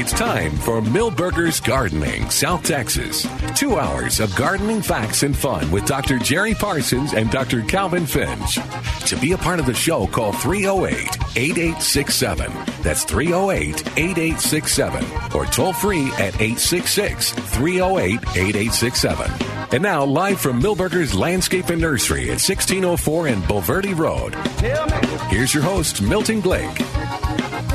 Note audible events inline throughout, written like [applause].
It's time for Milbergers Gardening South Texas. 2 hours of gardening facts and fun with Dr. Jerry Parsons and Dr. Calvin Finch. To be a part of the show, call 308-8867. That's 308-8867 or toll free at 866-308-8867. And now, live from Milbergers Landscape and Nursery at 1604 and Bulverde Road. Here's your host, Milton Blake.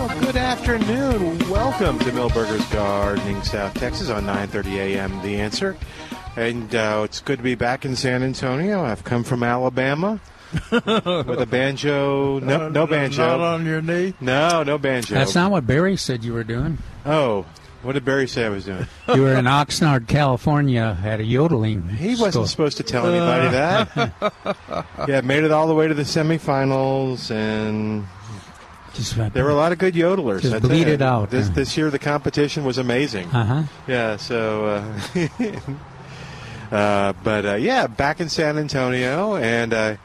Well, good afternoon. Welcome to Milbergers Gardening, South Texas on 9:30 a.m. The Answer, and uh, it's good to be back in San Antonio. I've come from Alabama [laughs] with a banjo. No, no banjo. Not on your knee. No, no banjo. That's not what Barry said you were doing. Oh, what did Barry say I was doing? You were in Oxnard, California, at a yodeling. He wasn't school. supposed to tell anybody [laughs] that. yeah, made it all the way to the semifinals, and Just, there were a lot of good yodelers. Just bleed it out, This, yeah. this year, the competition was amazing. Uh huh. Yeah, so, uh, [laughs] uh, but uh, yeah, back in San Antonio, and uh,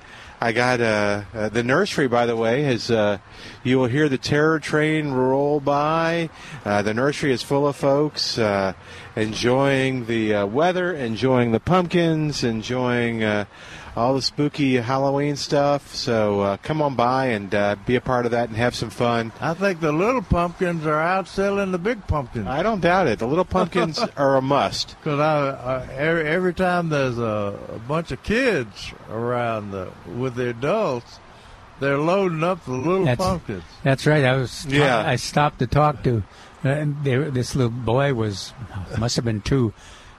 I got uh, uh, the nursery. By the way, is uh, you will hear the terror train roll by. Uh, the nursery is full of folks uh, enjoying the uh, weather, enjoying the pumpkins, enjoying. All the spooky Halloween stuff. So uh, come on by and uh, be a part of that and have some fun. I think the little pumpkins are outselling the big pumpkins. I don't doubt it. The little pumpkins [laughs] are a must. Because I, I every, every time there's a, a bunch of kids around the, with the adults, they're loading up the little That's- pumpkins. That's right. I was. Yeah. I stopped to talk to. Uh, there, this little boy was must have been two.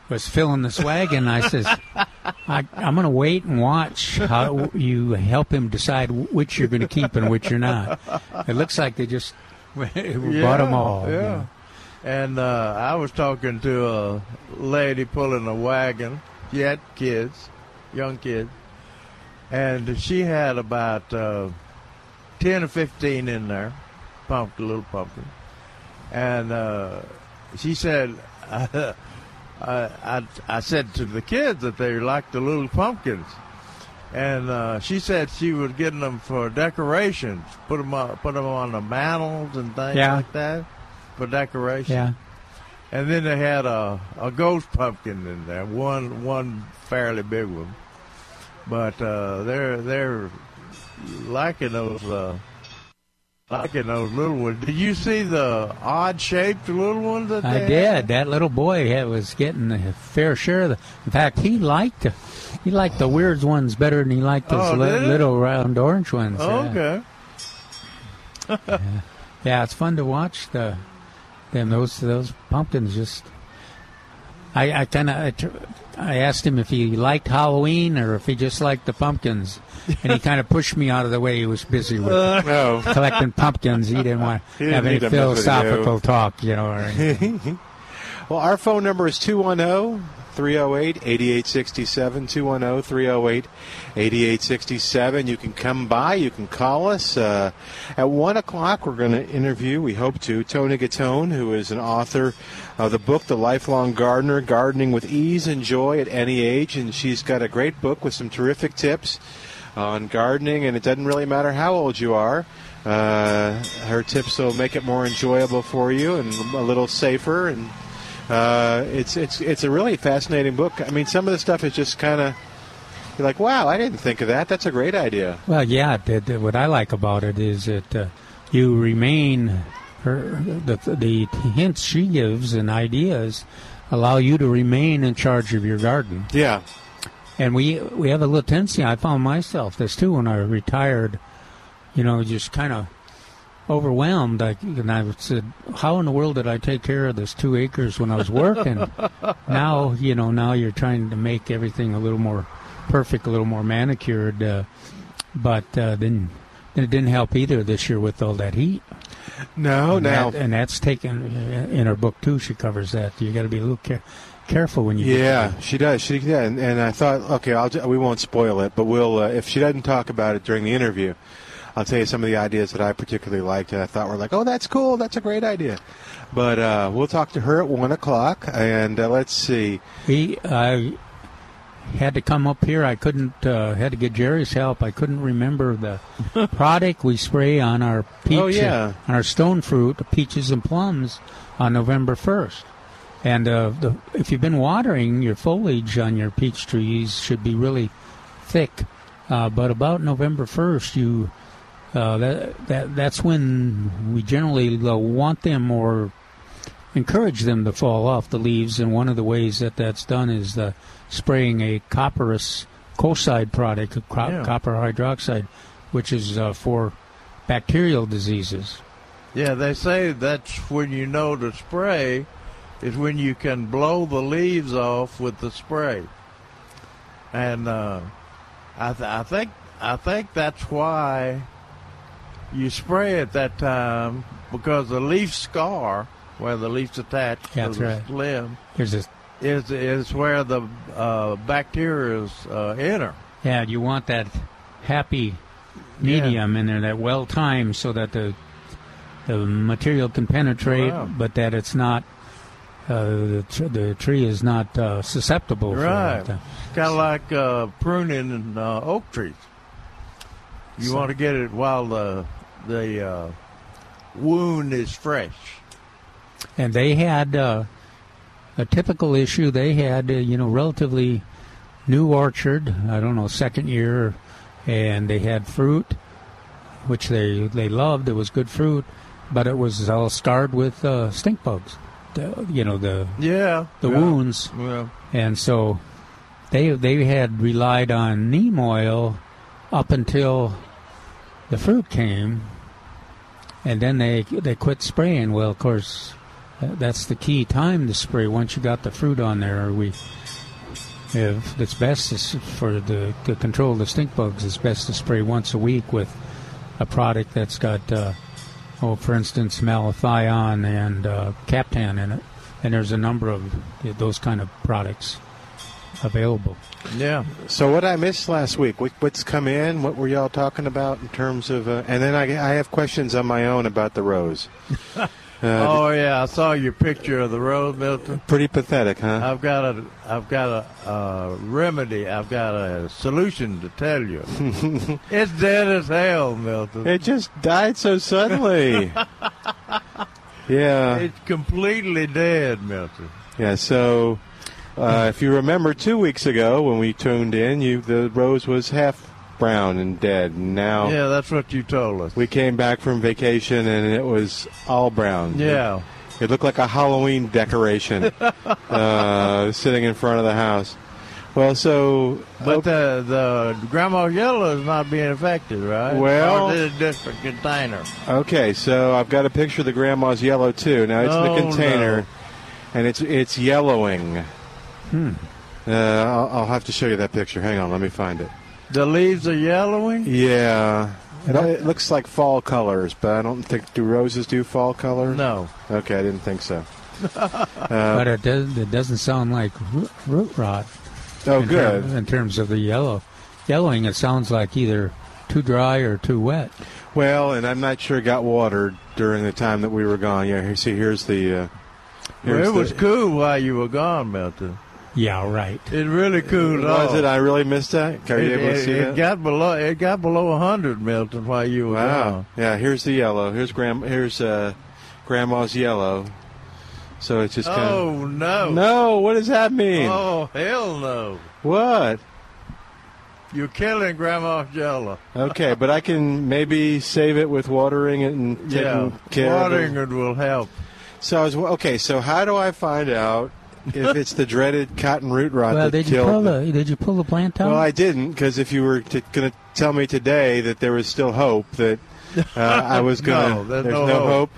Was filling this wagon. I says, I, "I'm going to wait and watch how you help him decide which you're going to keep and which you're not." It looks like they just [laughs] bought them all. Yeah. And uh, I was talking to a lady pulling a wagon. She had kids, young kids, and she had about uh, ten or fifteen in there, pumpkin, little pumpkin. And uh, she said, [laughs] I, I, I said to the kids that they liked the little pumpkins. And uh, she said she was getting them for decorations, put them on, put them on the mantles and things Yeah. like that for decoration. Yeah. And then they had a, a ghost pumpkin in there, one one fairly big one. But uh, they're they're liking those uh, liking those little ones. Did you see the odd shaped little ones that I did. had? That little boy had, was getting a fair share of the. In fact, he liked he liked the weird ones better than he liked those Oh, li- little round orange ones. Oh, yeah. okay. Yeah, it's fun to watch the them those those pumpkins. Just I I kind of I, asked him if he liked Halloween or if he just liked the pumpkins, and he kind of pushed me out of the way. He was busy with uh, No. collecting pumpkins. He didn't want [laughs] to have any need to mess with you. philosophical talk, you know. [laughs] Well, our phone number is 210 308 8867. 210 308 8867. You can come by, you can call us. Uh, at 1 o'clock, we're going to interview, we hope to, Toni Gattone, who is an author of the book, The Lifelong Gardener Gardening with Ease and Joy at Any Age. And she's got a great book with some terrific tips on gardening, and it doesn't really matter how old you are. Uh, her tips will make it more enjoyable for you and a little safer and uh, it's it's it's a really fascinating book. I mean, some of the stuff is just kind of you're like, wow, I didn't think of that. That's a great idea. Well, yeah. The, the, what I like about it is that uh, you remain. Her, the, the hints she gives and ideas allow you to remain in charge of your garden. Yeah, And we we have a little tendency. I found myself this too when I retired. You know, just kind of overwhelmed. I, and I said, "How in the world did I take care of this two acres when I was working?" [laughs] now, you know, now you're trying to make everything a little more perfect, a little more manicured. Uh, but uh, then, then it didn't help either this year with all that heat. No, and now that, and that's taken in her book too. She covers that. You got to be a little care, careful when you. Yeah, she does. She yeah, and, and I thought, okay, I'll we won't spoil it, but we'll uh, if she doesn't talk about it during the interview, I'll tell you some of the ideas that I particularly liked and I thought were like, oh, that's cool, that's a great idea. But uh, we'll talk to her at one o'clock, and uh, let's see. We I had to come up here. I couldn't. Uh, had to get Jerry's help. I couldn't remember the [laughs] product we spray on our peach, Oh, yeah. on our stone fruit, peaches and plums, on November first. And uh, the, if you've been watering, your foliage on your peach trees should be really thick. Uh, but about November first, you uh, that that that's when we generally uh, want them or encourage them to fall off the leaves. And one of the ways that that's done is uh, spraying a copperous Kocide product, cro- Yeah. copper hydroxide, which is uh, for bacterial diseases. Yeah, they say that's when you know to spray is when you can blow the leaves off with the spray. And uh, I, th- I think I think that's why you spray at that time because the leaf scar where the leaf's attached Yeah, to the right. limb There's this, is is where the uh, bacteria's uh, enter. yeah, you want that happy medium in there, that well timed, so that the the material can penetrate, Wow. but that it's not. Uh, the, tr- the tree is not uh, susceptible Right. for. Kind of like uh, pruning in, uh, oak trees. You So- want to get it while the the uh, wound is fresh. and they had uh, a typical issue. They had, uh, you know, relatively new orchard. I don't know, second year, and they had fruit, which they they loved. It was good fruit, but it was all scarred with uh, stink bugs. The, you know the Yeah, the yeah. wounds, Well, and so they they had relied on neem oil up until the fruit came, and then they they quit spraying. Well, of course, uh, that's the key time to spray. Once you got the fruit on there, we if it's best for the to control the stink bugs. It's best to spray once a week with a product that's got, uh, oh, for instance, malathion and uh, Captan in it, and there's a number of those kind of products available. yeah. So what I missed last week? What, what's come in? What were y'all talking about in terms of? Uh, and then I, I have questions on my own about the rose. [laughs] Uh, Oh yeah, I saw your picture of the rose, Milton. Pretty pathetic, huh? I've got a I've got a, a remedy. I've got a solution to tell you. [laughs] it's dead as hell, Milton. It just died so suddenly. [laughs] yeah, It's completely dead, Milton. yeah. So, uh, if you remember, two weeks ago when we tuned in, you the rose was half brown and dead. And now Yeah, that's what you told us. we came back from vacation and it was all brown. yeah. It looked like a Halloween decoration [laughs] uh, sitting in front of the house. Well, so But the the grandma yellow is not being affected, right? Well- or is it just a container? okay, so I've got a picture of the grandma's yellow too. Now it's in Oh, the container, no. and it's it's yellowing. Hmm. Uh, I'll, I'll have to show you that picture. Hang on, let me find it. The leaves are yellowing. Yeah, it, it looks like fall colors, but I don't think do roses do fall color. No, Okay, I didn't think so. [laughs] but it, does, it doesn't sound like root, root rot. Oh, in good. term- in terms of the yellow, yellowing, it sounds like either too dry or too wet. Well, and I'm not sure it got watered during the time that we were gone. Yeah, here, see, here's the. Uh, well, here's it was the- cool while you were gone, Milton. Yeah, right. It really cooled off. Was it? I really missed that. Are you It, able to see it that? got below it got below hundred, Milton, while you were Wow. gone. Yeah. Here's the yellow. Here's grand. Here's uh, grandma's yellow. So it's just kind of. Oh no! No. What does that mean? Oh hell no! What? You're killing Grandma's jello. Okay, but I can maybe save it with watering it and taking Yeah, care watering of it. it will help. So I was okay. So how do I find out if it's the dreaded cotton root rot Well, that did you killed? pull the- the did you pull the plant out? Well, I didn't because if you were going to tell me today that there was still hope that Uh, I [laughs] was gonna. No, there's there's no no, hope. hope.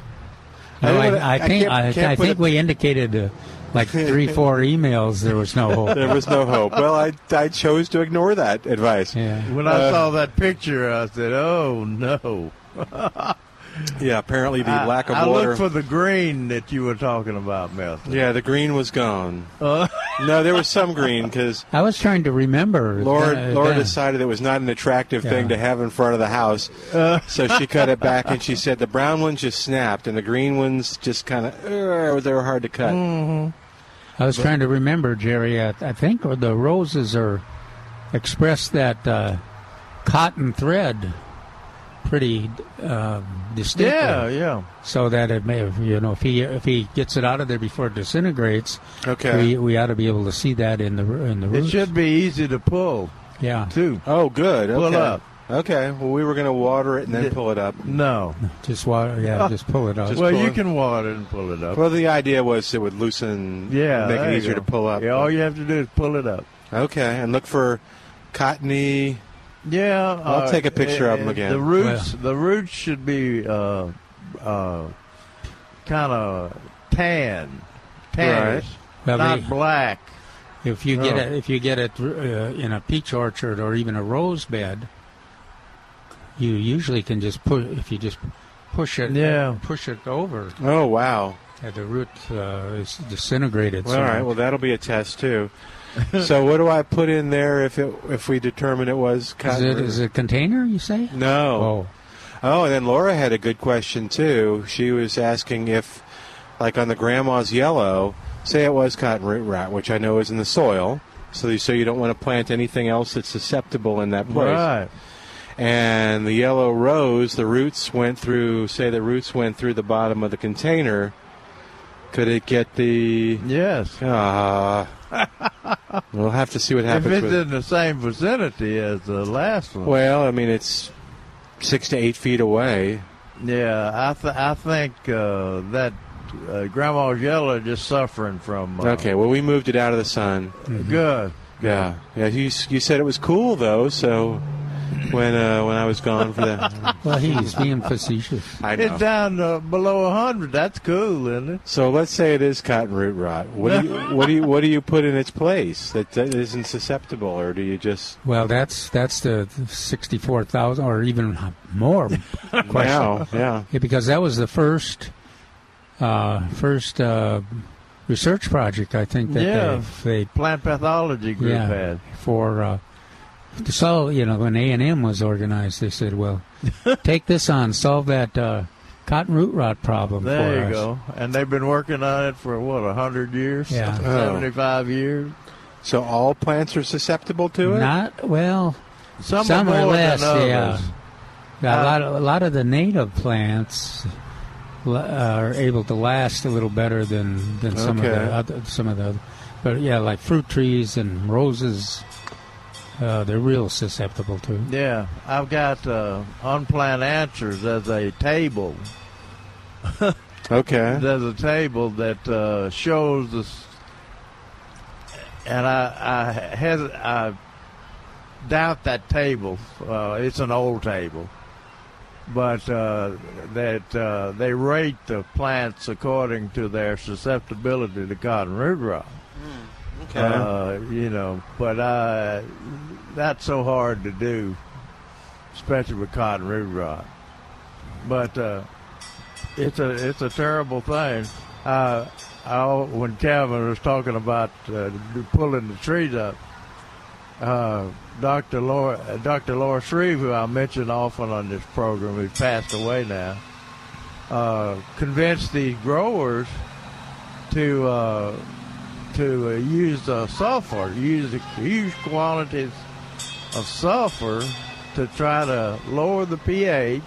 No, I- I, I, I think can't- I, can't I think it- we indicated uh, like three, [laughs] four emails. There was no hope. There was no hope. Well, I I chose to ignore that advice. Yeah. When I Uh, saw that picture, I said, "Oh no!" [laughs] Yeah, apparently the I, lack of I water. looked for the green that you were talking about, Milton. yeah, the green was gone. Uh, [laughs] No, there was some green because I was trying to remember. Laura, uh, Laura that. decided it was not an attractive thing to have in front of the house, Uh. so she cut it back and she [laughs] said the brown ones just snapped and the green ones just kind of they were hard to cut. Mm. I was trying to remember, Jerry. I, I think the roses are express that uh, cotton thread pretty uh, distinctly. yeah, yeah. So that it may, have, you know, if he if he gets it out of there before it disintegrates, Okay. we we ought to be able to see that in the in the Roots. It should be easy to pull Yeah, too. Oh, good. Pull okay. up. Okay. Well, we were going to water it and then pull it up. No. just water. Yeah, just pull it up. Just well, you it. can water it and pull it up. Well, the idea was it would loosen, yeah, make it easier go. to pull up. Yeah, all you have to do is pull it up. Okay, and look for cottony. Yeah, I'll uh, take a picture of them again. The roots, the roots should be uh, uh, kind of tan, tannish, Well, not they- black. If you get Oh. it, if you get it uh, in a peach orchard or even a rose bed, you usually can just put if you just push it, Yeah. push it over. Oh, wow. Uh, the root uh, is disintegrated. All so right. Well, that'll be a test too. [laughs] so, what do I put in there if it if we determine it was is cotton? it is it a container? You say? No. Oh, Oh, and then Laura had a good question too. She was asking if, like on the grandma's yellow, say it was cotton root rot, which I know is in the soil. So, you, so you don't want to plant anything else that's susceptible in that place. Right. And the yellow rose, the roots went through. Say the roots went through the bottom of the container. Could it get the? Yes. Ah. we'll have to see what happens. If it's in the same vicinity as the last one. Well, I mean, it's six to eight feet away. yeah, I th- I think uh, that uh, Grandma's yellow is just suffering from. Uh, Okay, well, we moved it out of the sun. Good. Yeah, yeah. You you said it was cool though, so when uh, when I was gone for that, [laughs] well, he's being facetious. I know. It's down uh, below hundred. That's cool, isn't it? So let's say it is cotton root rot. What do you [laughs] what do you what do you put in its place that, that isn't susceptible, or do you just Well, that's that's the sixty-four thousand or even more [laughs] question. now? Yeah. Yeah, because that was the first uh, first uh, research project I think that Yeah. they, they Plant pathology group yeah, had. for uh, to solve. You know, when A and M was organized, they said, "Well, [laughs] take this on, solve that uh, cotton root rot problem." There for you us. go. And they've been working on it for what a hundred years, Yeah. Oh. seventy-five years. So all plants are susceptible to it. Not well. Some, Some are are more less, than yeah. Yeah, Uh, a lot of a lot of the native plants are able to last a little better than than some of the other, some of the, other- but yeah, like fruit trees and roses, uh, they're real susceptible to. Yeah, I've got uh, unplanned answers as a table. [laughs] Okay. There's a table that uh, shows this, and I I, has, I doubt that table. Uh, it's an old table, but uh, that uh, they rate the plants according to their susceptibility to cotton root rot. Okay. Uh, you know, but uh, that's so hard to do, especially with cotton root rot. But uh, it's a it's a terrible thing. Uh, I, when Calvin was talking about uh, pulling the trees up, uh, Dr. Laura Dr. Laura Shreve, who I mentioned often on this program, who's passed away now, uh, convinced the growers to uh, to uh, use uh, sulfur, use huge quantities of sulfur to try to lower the pH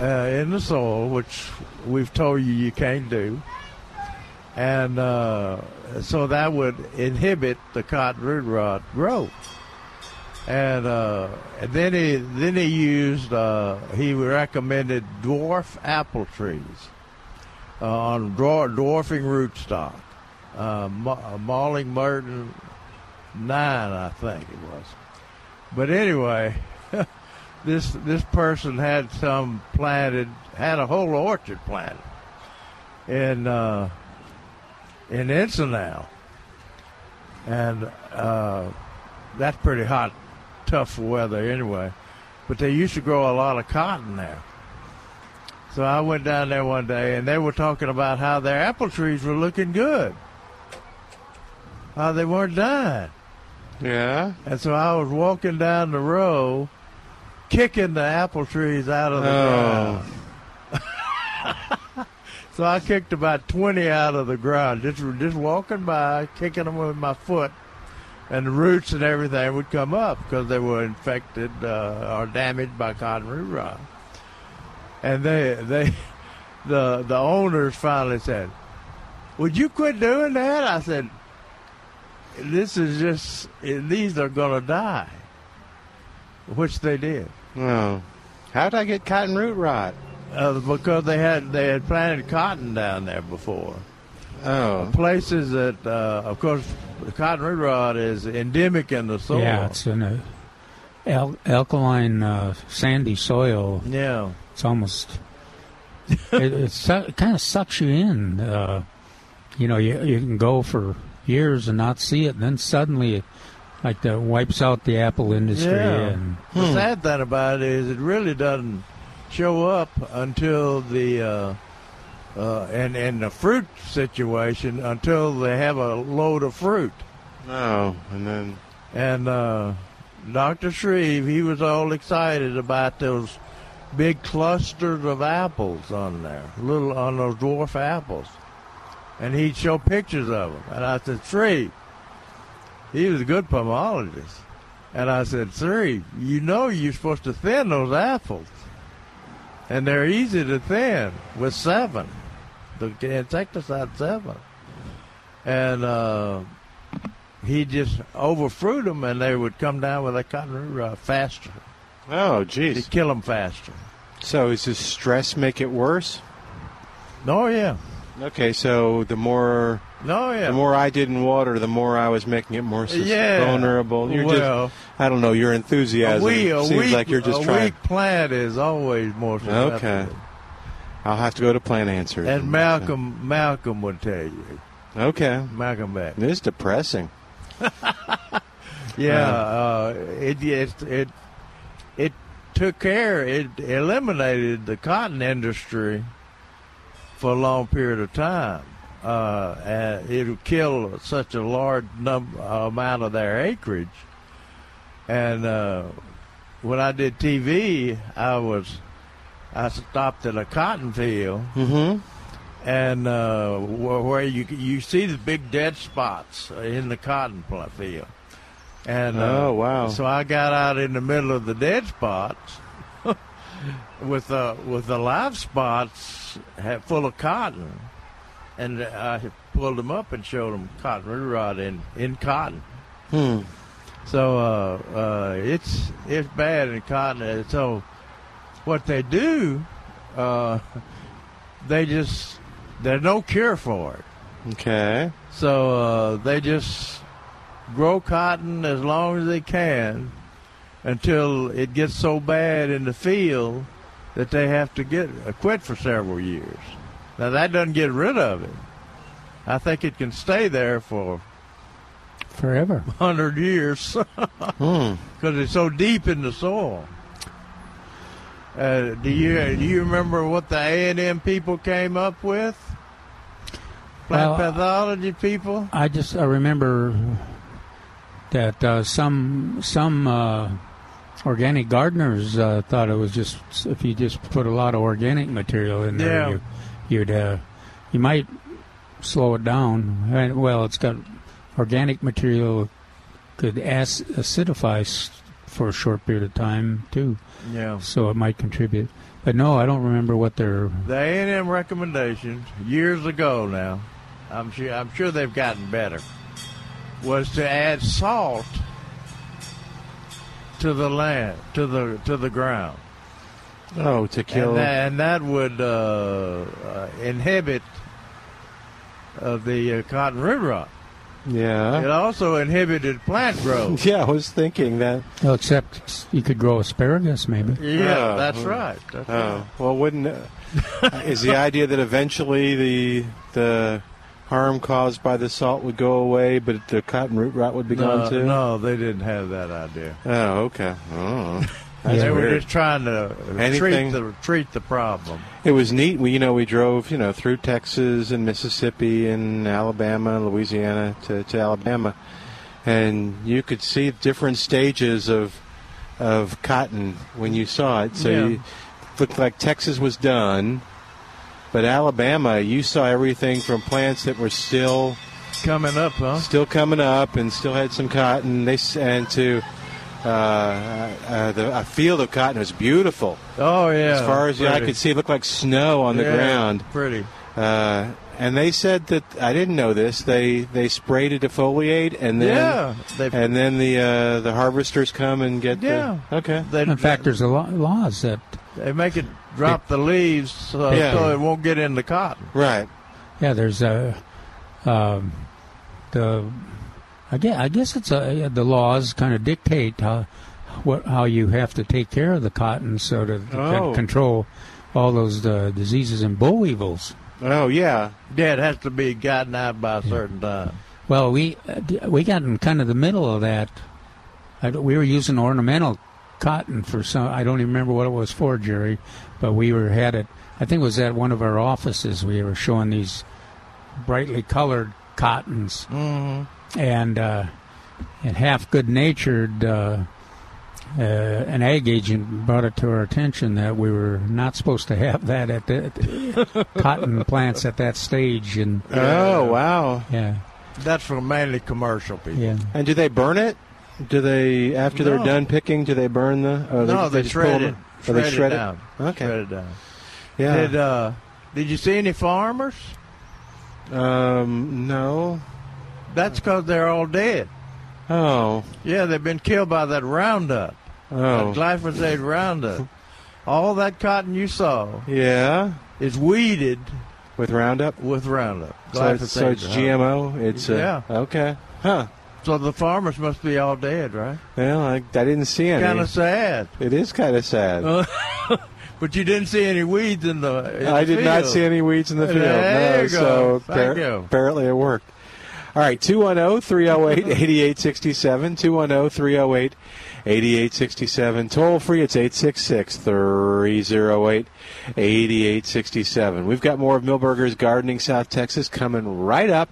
uh, in the soil, which we've told you you can't do. And uh, so that would inhibit the cotton root rot growth. And, uh, and then he then he used uh, he recommended dwarf apple trees on dwar- dwarfing rootstock uh, Ma- uh, Malling Merton nine, I think it was. But anyway, [laughs] this this person had some planted, had a whole orchard planted in uh, in Encinal, and uh, that's pretty hot, tough weather anyway. But they used to grow a lot of cotton there. So I went down there one day, and they were talking about how their apple trees were looking good, how they weren't dying. Yeah. And so I was walking down the row, kicking the apple trees out of the Oh. ground. [laughs] so I kicked about 20 out of the ground, just, just walking by, kicking them with my foot. And the roots and everything would come up because they were infected uh, or damaged by cotton root rot. And they, they, [laughs] the, the owners finally said, "Would you quit doing that?" I said, "This is just these are going to die," which they did. Oh. How'd I get cotton root rot? Uh, because they had they had planted cotton down there before. Oh. Places that, uh, of course, the cotton root rot is endemic in the soil. Yeah, it's in a al- alkaline, uh, sandy soil. Yeah. It's almost it, it, su- kind of sucks you in. Uh, you know, you you can go for years and not see it, and then suddenly, it, like that wipes out the apple industry. Yeah. And The sad thing about it is it really doesn't show up until the uh, uh, and and the fruit situation until they have a load of fruit. Oh, and then And uh, Dr. Shreve, he was all excited about those big clusters of apples on there, little on those dwarf apples. And he'd show pictures of them. And I said, Shreve, he was a good pomologist. And I said, Shreve, you know you're supposed to thin those apples. And they're easy to thin with Sevin, the insecticide Sevin. And uh, he just overfruit them, and they would come down with a cotton root rot faster. oh, geez. kill them faster. So does this stress make it worse? No, yeah, Okay, so the more no, yeah, the more I did in water, the more I was making it more Yeah. vulnerable. You're Well, just I don't know. Your enthusiasm a seems weak, like you're just a trying. A weak plant is always more susceptible. Okay. I'll have to go to Plant Answers. And Malcolm, Malcolm would tell you, Okay. Malcolm Beck. It is depressing. [laughs] Yeah, uh, it, it it it took care. It eliminated the cotton industry for a long period of time. Uh, and it'll kill such a large number amount of their acreage. And uh, when I did TV, I was I stopped at a cotton field Mm-hmm. and uh, where where you you see the big dead spots in the cotton field. And uh, Oh, wow. So I got out in the middle of the dead spots [laughs] with the with the live spots full of cotton, and I pulled them up and showed them cotton root rot in in cotton. Hmm. So uh, uh, it's it's bad in cotton. So what they do, uh, [laughs] they just there's no cure for it. Okay. So uh, they just grow cotton as long as they can until it gets so bad in the field that they have to get uh, quit for several years. Now that doesn't get rid of it. I think it can stay there for forever. [laughs] hundred years [laughs] Hmm. because it's so deep in the soil. Uh, do you do you remember what the A and M people came up with? Plant Well, pathology people. I just I remember that uh, some some uh, organic gardeners uh, thought it was just if you just put a lot of organic material in there, Yeah. you, you'd uh, you might slow it down. And, well, it's got organic material could ac- acidify for a short period of time too, Yeah. so it might contribute. But no, I don't remember what their The A and M recommendations years ago now, I'm sure I'm sure they've gotten better. Was to add salt to the land, to the to the ground, Oh, to kill. and that, and that would uh, uh, inhibit uh, the uh, cotton root rot. Yeah. It also inhibited plant growth. [laughs] Yeah, I was thinking that. Well, except you could grow asparagus, maybe. Yeah, Oh. that's right. That's right. Oh, well, wouldn't uh, is the idea that eventually the the harm caused by the salt would go away, but the cotton root rot would be No, gone too? no, they didn't have that idea. Oh, okay. Oh, [laughs] that's they were just trying to Anything- treat the treat the problem. It was neat. We, you know, we drove, you know, through Texas and Mississippi and Alabama, Louisiana to, to Alabama, and you could see different stages of of cotton when you saw it. So Yeah. you looked like Texas was done, but Alabama, you saw everything from plants that were still Coming up, huh? still coming up and still had some cotton. They s- and to uh, uh, the a field of cotton was beautiful. Oh yeah. As far as the eye pretty. could see, it looked like snow on the Yeah, ground. Pretty. Uh, and they said that I didn't know this. They they sprayed to defoliate, and then yeah. And then the uh, the harvesters come and get. Yeah. The, okay. they, In fact, there's a lot laws that they make it drop the leaves so, Yeah. so it won't get in the cotton. Right. Yeah, there's a um, the I guess I guess it's a, the laws kind of dictate how what how you have to take care of the cotton so to, to Oh. control all those uh, diseases and boll weevils. Oh yeah. Yeah, it has to be gotten out by a certain time. Well, we uh, we got in kind of the middle of that. I, we were using ornamental cotton for some. I don't even remember what it was for, Jerry, but we were had it. I think it was at one of our offices. We were showing these brightly colored cottons, Mm-hmm. and uh, and half good natured. Uh, uh, an ag agent brought it to our attention that we were not supposed to have that at the [laughs] cotton plants at that stage, and Oh wow. yeah, That's for mainly commercial people. yeah. And do they burn it? Do they after they're done picking? Do they burn the? Oh, no, they, just pull shred it. Oh, they Shred shred it it? down. Okay. Shred it down. Yeah. Did uh, did you see any farmers? um. No. That's because they're all dead. Oh. Yeah, they've been killed by that Roundup, Oh. that glyphosate Roundup. all that cotton you saw Yeah. is weeded With Roundup. with Roundup. So it's, so it's GMO. It's uh, Yeah. Okay. Huh. So the farmers must be all dead, right? Well, I, I didn't see any. Kind of sad. It is kind of sad. Uh, [laughs] But you didn't see any weeds in the. In I the did not see any weeds in the field. There no, you go. So Thank appar- you. apparently it worked. All right, oh, 210 308 8867. 210 308 8867. Toll free, it's 866 308 8867. We've got more of Milbergers Gardening South Texas coming right up.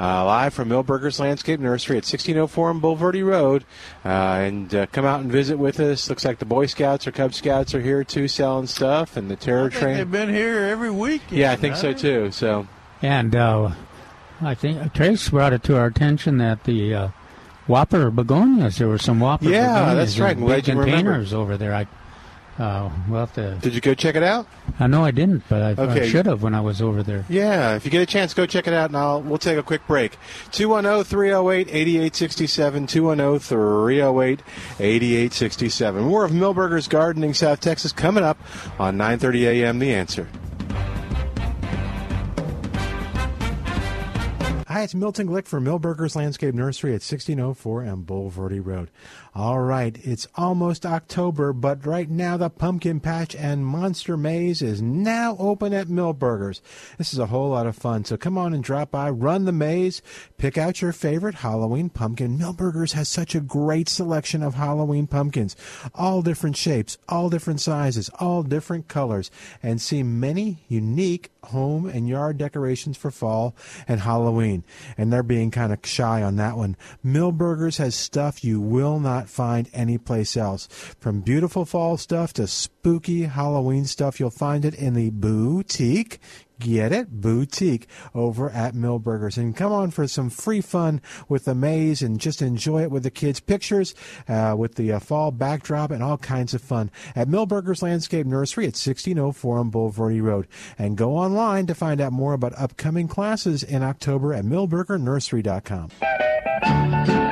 Uh, live from Milbergers Landscape Nursery at 1604 on Bulverde Road. Uh, and uh, come out and visit with us. Looks like the Boy Scouts or Cub Scouts are here too selling stuff, and the Terror I think Train. they've been here every week. Yeah, I think so too. So And uh, I think Trace brought it to our attention that the uh, Whopper begonias, there were some Whopper Yeah, begonias that's right. in big containers over there. I, uh, we'll have to, did you go check it out? I know I didn't, but I, Okay. I should have when I was over there. Yeah, if you get a chance, go check it out, and I'll we'll take a quick break. oh, 210-308-8867, 210-308-8867. More of Milbergers Gardening South Texas coming up on 9:30 a.m. The Answer. Hi, it's Milton Glick for Milbergers Landscape Nursery at 1604 on Bulverde Road. All right, it's almost October, but right now the Pumpkin Patch and Monster Maze is now open at Milbergers. This is a whole lot of fun, so come on and drop by, run the maze, pick out your favorite Halloween pumpkin. Milbergers has such a great selection of Halloween pumpkins, all different shapes, all different sizes, all different colors, and see many unique home and yard decorations for fall and Halloween. And they're being kind of shy on that one. Milbergers has stuff you will not find anyplace else. From beautiful fall stuff to spooky Halloween stuff, you'll find it in the boutique. Get it? Boutique over at Milbergers. And come on for some free fun with the maze and just enjoy it with the kids. Pictures uh, with the uh, fall backdrop and all kinds of fun at Milbergers Landscape Nursery at 1604 on Bulverde Road. And go online to find out more about upcoming classes in October at milbergernursery.com.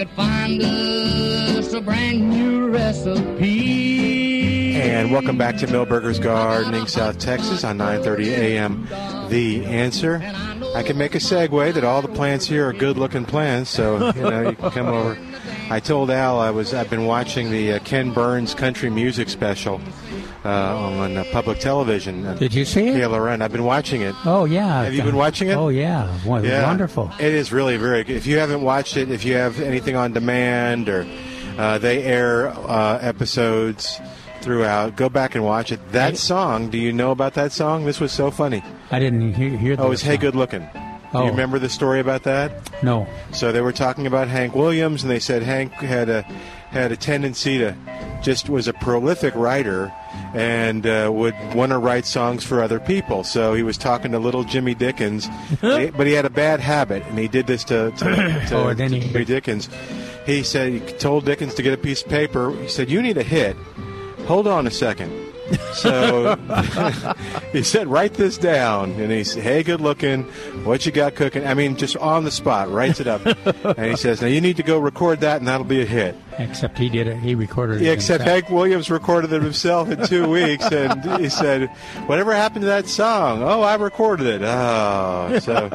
could find us a brand new recipe? And welcome back to Milbergers Gardening, South Texas on 9:30 a.m. The answer. I can make a segue that all the plants here are good-looking plants, so you know you can come over. I told Al I was I've been watching the uh, Ken Burns country music special on uh, public television. Uh, Did you see it? KLRN. I've been watching it. Oh yeah. Have you been watching it? Oh yeah. Well, Yeah. Wonderful. It is really very good. If you haven't watched it, if you have anything on demand or uh, they air uh, episodes throughout, go back and watch it. That song, do you know about that song? This was so funny. I didn't hear, hear Oh, it was that Hey. Good Looking. Do Oh. you remember the story about that? No. So they were talking about Hank Williams, and they said Hank had a had a tendency to just was a prolific writer and uh, would want to write songs for other people. So he was talking to little Jimmy Dickens, but he had a bad habit, and he did this to, to, [clears throat] to, Oh, to he- Jimmy Dickens. He said he told Dickens to get a piece of paper. He said, "You need a hit. Hold on a second. So [laughs] he said, "Write this down." And he said, "Hey, good looking. What you got cooking?" I mean, just on the spot, writes it up. [laughs] and he says, "Now you need to go record that, and that'll be a hit." Except he did it. He recorded it. Except himself. Hank Williams recorded it himself in two [laughs] weeks, and he said, "Whatever happened to that song? Oh, I recorded it. Oh, so,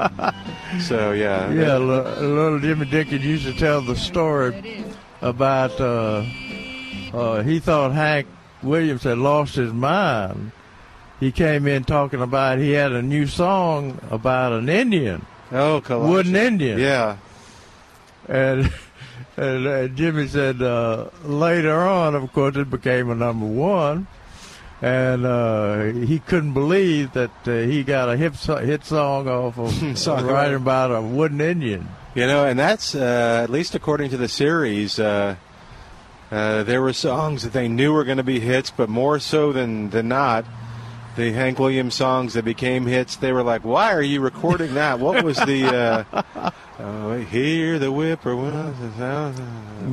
so yeah, Yeah, li- little Jimmy Dickens used to tell the story about uh, uh, he thought Hank Williams had lost his mind. He came in talking about he had a new song about an Indian, Oh, wooden Indian. Yeah, And, [laughs] and uh, Jimmy said uh, later on, of course, it became a number one. And uh, he couldn't believe that uh, he got a hit, so- hit song off of [laughs] Song. writing about a wooden Indian. You know, and that's uh, at least according to the series. Uh, there were songs that they knew were going to be hits, but more so than than not, the Hank Williams songs that became hits. They were like, "Why are you recording that? What was the?" Uh, [laughs] uh, hear the whippoorwill.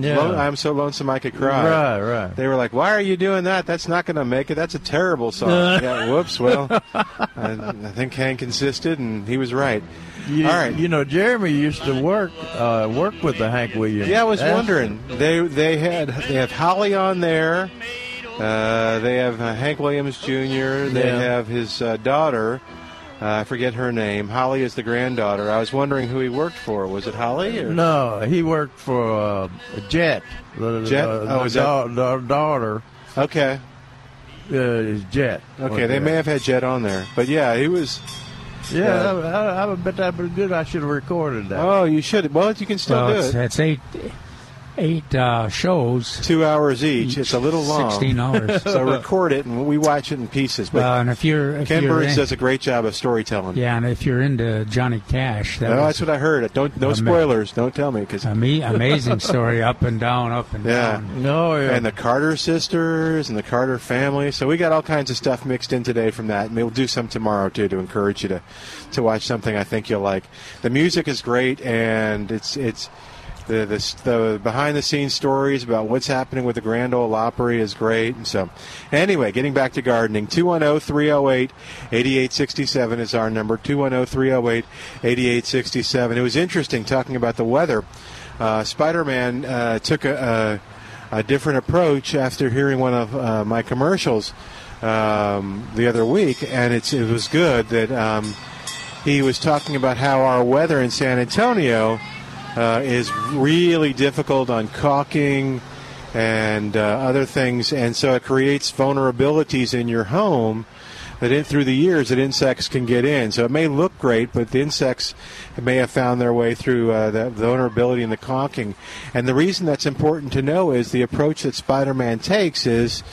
Yeah. I'm so lonesome I could cry. Right, right. They were like, "Why are you doing that? That's not going to make it. That's a terrible song." [laughs] yeah, whoops. Well, I, I think Hank insisted, and he was right. You, All right. You know, Jeremy used to work uh, work with the Hank Williams. Yeah, I was That's- wondering. They they had they have Holly on there. Uh, they have uh, Hank Williams Jr. They Yeah. have his uh, daughter. Uh, I forget her name. Holly is the granddaughter. I was wondering who he worked for. Was it Holly? Or? No, he worked for uh, Jett. The, Jett? Oh, is that- da- daughter Okay. uh, is Jett. Okay. They may have had Jett on there, but yeah, he was. Yeah, Yeah. I, I, I bet that was good. I should have recorded that. Oh, you should. Well, you can still Well, do it's, it. it's eight eight uh, shows. Two hours each. It's a little long. 16 hours. [laughs] so record it and we watch it in pieces. But Well, and if you're if Ken you're Burns in- does a great job of storytelling. yeah, and if you're into Johnny Cash, that No, that's what I heard. Don't no Ama- spoilers. Don't tell me because ama- amazing [laughs] story, up and down, up and Yeah. down. no, yeah. and the Carter sisters and the Carter family. So we got all kinds of stuff mixed in today from that. And we'll do some tomorrow too to encourage you to to watch something I think you'll like. The music is great, and it's it's. The, the, the behind the scenes stories about what's happening with the Grand Ole Opry is great. And so, anyway, getting back to gardening, 210 308 8867 is our number. 210 308 8867. It was interesting talking about the weather. Uh, Spider Man uh, took a, a, a different approach after hearing one of uh, my commercials um, the other week, and it was good that um, he was talking about how our weather in San Antonio uh, is really difficult on caulking and uh, other things, and so it creates vulnerabilities in your home that in, through the years that insects can get in. So it may look great, but the insects may have found their way through uh, the vulnerability in the caulking. And the reason that's important to know is the approach that Spider-Man takes is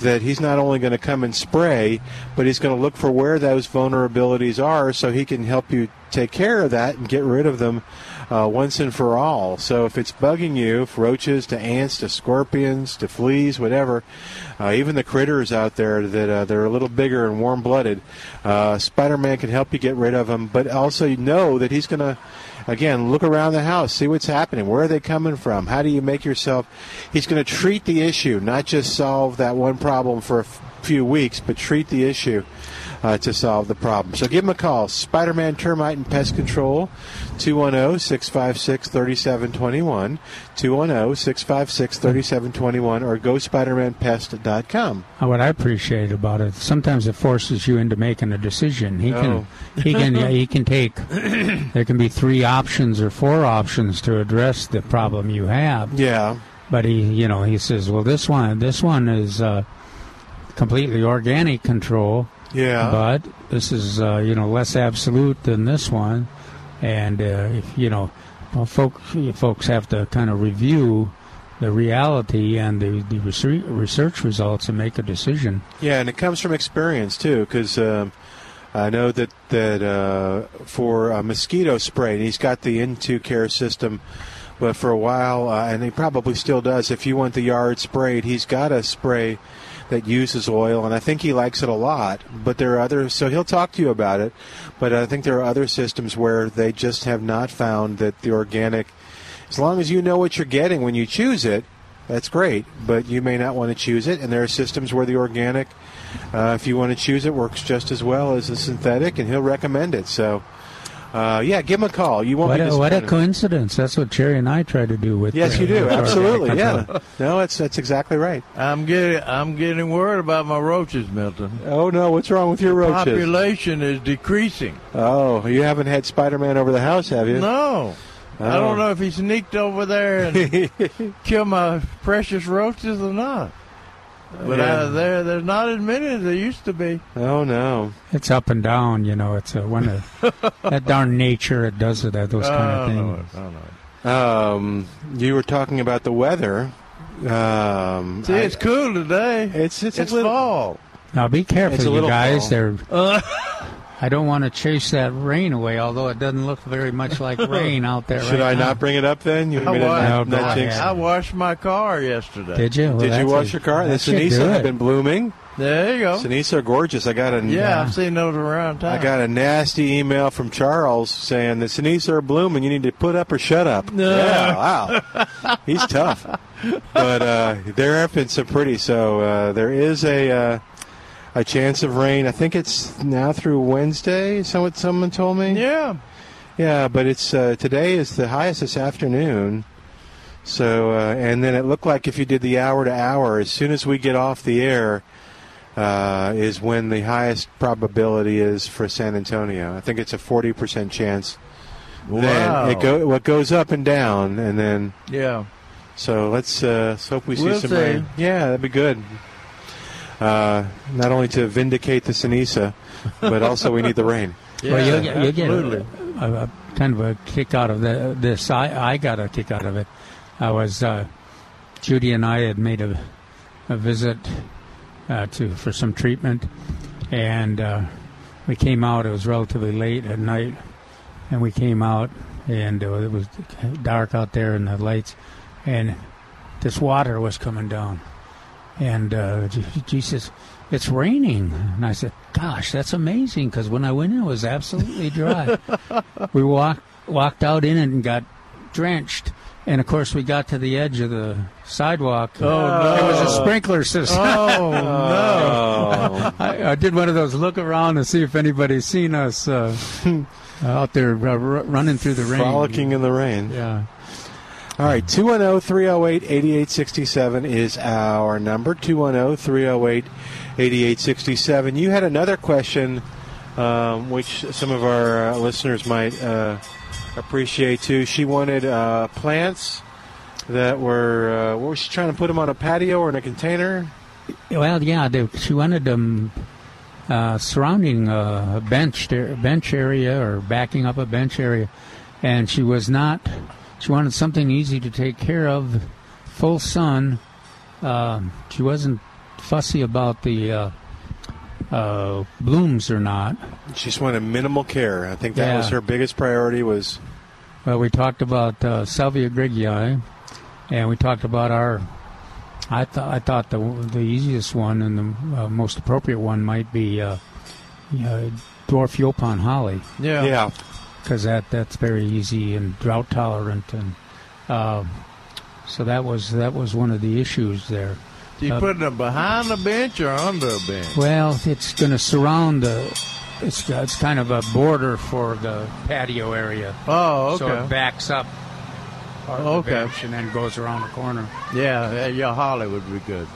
that he's not only going to come and spray, but he's going to look for where those vulnerabilities are so he can help you take care of that and get rid of them uh, once and for all. So if it's bugging you, roaches to ants to scorpions to fleas, whatever, uh, even the critters out there that uh, they're a little bigger and warm-blooded, uh, Spider-Man can help you get rid of them. But also you know that he's going to again, look around the house, see what's happening. Where are they coming from? How do you make yourself? He's going to treat the issue, not just solve that one problem for a f- few weeks, but treat the issue uh, to solve the problem. So give him a call. Spider Man Termite and Pest Control, 210 656 3721. 210 656 3721 or gospidermanpest.com. Uh, What I appreciate about it, sometimes it forces you into making a decision. He can, he can, yeah, he can take. [laughs] there can be three options or four options to address the problem you have. Yeah. But he, you know, he says, well, this one, this one is uh, completely organic control. Yeah. But this is, uh, you know, less absolute than this one, and uh, if you know, well, folks, folks have to kind of review the reality and the, the research, results and make a decision. Yeah, and it comes from experience too, because um, I know that that uh, for uh, mosquito spray, and he's got the In2Care system, but for a while, uh, and he probably still does. If you want the yard sprayed, he's got a spray that uses oil, and I think he likes it a lot. But there are other, so he'll talk to you about it. But I think there are other systems where they just have not found that the organic, as long as you know what you're getting when you choose it, that's great. But you may not want to choose it, and there are systems where the organic, uh, if you want to choose it, works just as well as the synthetic, and he'll recommend it. So. Uh, yeah, give him a call. You won't What be a, what a coincidence! That's what Cherry and I try to do with. Yes, uh, you do. Absolutely. [laughs] Yeah. No, that's that's exactly right. I'm getting I'm getting worried about my roaches, Milton. Oh no, what's wrong with your roaches? Population is decreasing. Oh, you haven't had Spider-Man over the house, have you? No. I Oh. don't know if he sneaked over there and [laughs] killed my precious roaches or not. But Yeah. uh, there, there's not as many as there used to be. Oh no. It's up and down, you know. It's a one of that darn nature. It does it. Those kind of Oh, no, things. no, no. Um, you were talking about the weather. Um, See, I- it's cool today. it's it's, It's a little. fall. Now be careful, It's a you guys. fall. They're. Uh, [laughs] I don't want to chase that rain away, although it doesn't look very much [laughs] like rain out there. Should right I now. not bring it up then? You I want me wa- not- No, not go. I washed my car yesterday. Did you? Well, Did you wash a- your car? The that should do ceniza have been blooming. There you go. ceniza are gorgeous. I got a Yeah, I've seen those around town. I got a nasty email from Charles saying the ceniza are blooming. You need to put up or shut up. No. Yeah, wow, he's tough. But uh, there have been some pretty. So uh, there is a uh, a chance of rain. I think it's now through Wednesday. So what someone told me. Yeah. Yeah, but it's uh, today is the highest this afternoon. So uh, and then it looked like if you did the hour to hour, as soon as we get off the air, uh, is when the highest probability is for San Antonio. I think it's a forty percent chance. Wow. Then it go what goes up and down, and then Yeah. so let's, uh, let's hope we see We'll some see. rain. Yeah, that'd be good. Uh, not only to vindicate the ceniza, but also we need the rain. [laughs] Yeah, well, you'll get, you'll get a, a, a kind of a kick out of the, this. I, I got a kick out of it. I was uh, Judy and I had made a, a visit uh, to for some treatment, and uh, we came out. It was relatively late at night, and we came out, and uh, it was dark out there, and the lights, and this water was coming down, and uh, G- G says, "It's raining," and I said, "Gosh, that's amazing!" Because when I went in, it was absolutely dry. [laughs] we walked walked out in it and got drenched. And of course, we got to the edge of the sidewalk. Oh, no. It was a sprinkler system. Oh, [laughs] no. I, I did one of those look around to see if anybody's seen us uh, [laughs] out there uh, r- running through the rain. frolicking in the rain. Yeah. All right, 210 308 8867 is our number. 210 308 8867. You had another question, um, which some of our uh, listeners might uh, appreciate too. She wanted uh, plants that were, uh, what was she trying to put them on a patio or in a container? Well, yeah, they, she wanted them uh, surrounding uh, a bench there, bench area or backing up a bench area, and she was not. She wanted something easy to take care of, full sun. Um, she wasn't fussy about the uh, uh, blooms or not. She just wanted minimal care. I think that Yeah. was her biggest priority was Well, we talked about uh, Salvia greggii, and we talked about our. I thought I thought the the easiest one and the uh, most appropriate one might be uh, uh, dwarf Yaupon holly. Yeah. yeah. Because that that's very easy and drought tolerant, and uh, so that was that was one of the issues there. You Uh, putting them behind the bench or under a bench? Well, it's going to surround the. It's it's kind of a border for the patio area, Oh, okay. so it backs up part of the Okay. bench and then goes around the corner. yeah, yeah, yeah, Holly would be good.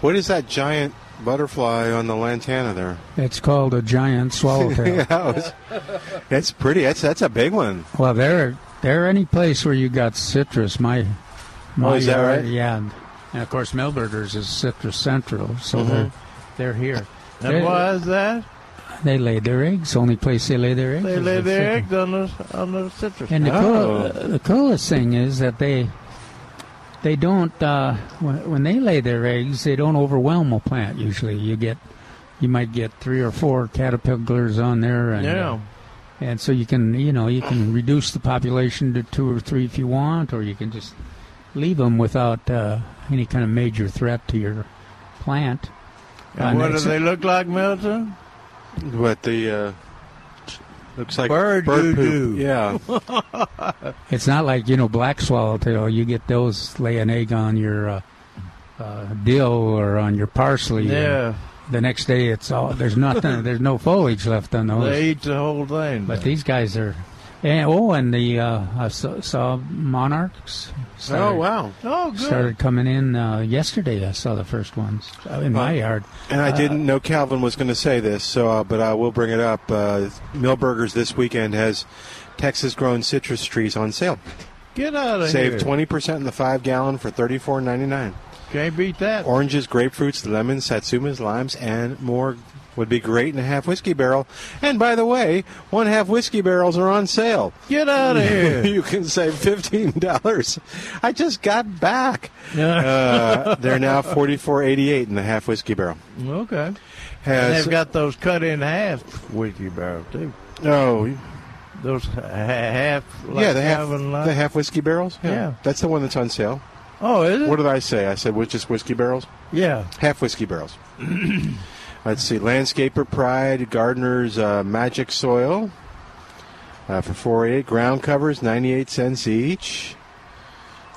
What is that giant butterfly on the lantana there? It's called a giant swallowtail. [laughs] yeah, it's, it's pretty. That's that's a big one. Well, there, there, any place where you got citrus, my, my Oh, is that yard- right? Yeah, and, and of course, Milbergers is citrus central, so Mm-hmm. they're they're here. And They- why is that? They lay their eggs. Only place they lay their eggs. They is lay the their citrus. eggs on the on the citrus. And the, Oh. cool, the coolest thing is that they they don't uh, when, when they lay their eggs, they don't overwhelm a plant. Usually, you get you might get three or four caterpillars on there, and yeah. uh, and so you can you know you can reduce the population to two or three if you want, or you can just leave them without uh, any kind of major threat to your plant. And what do they look like, Milton? What the uh, looks like Bird poop. doo-doo. Yeah, [laughs] It's not like you know black swallowtail. You get those lay an egg on your uh, uh, dill or on your parsley. Yeah, The next day, it's all there's nothing. [laughs] there's no foliage left on those. they eat the whole thing. but these guys are. And, oh, and the uh, I saw, saw monarchs. Started, Oh wow! oh, good. Started coming in uh, yesterday. I saw the first ones uh, in my yard. And I didn't know Calvin was going to say this, so uh, but I will bring it up. Uh, Milbergers this weekend has Texas-grown citrus trees on sale. Get out of Save here. twenty percent in the five gallon for thirty-four ninety-nine. Can't beat that. Oranges, grapefruits, lemons, satsumas, limes, and more would be great in a half whiskey barrel. And by the way, one half whiskey barrels are on sale. Get out of [laughs] here. you can save fifteen dollars. I just got back. Uh, they're now forty-four eighty-eight in the half whiskey barrel. okay. And they've got those cut in half whiskey barrels too. oh Those half. Like yeah the half the half whiskey barrels. Yeah. that's the one that's on sale. Oh, is it? What did I say? I said which is whiskey barrels. yeah. Half whiskey barrels. [clears throat] Let's see. Landscaper Pride, Gardener's uh, Magic Soil uh, for four eight. Ground covers, 98 cents each.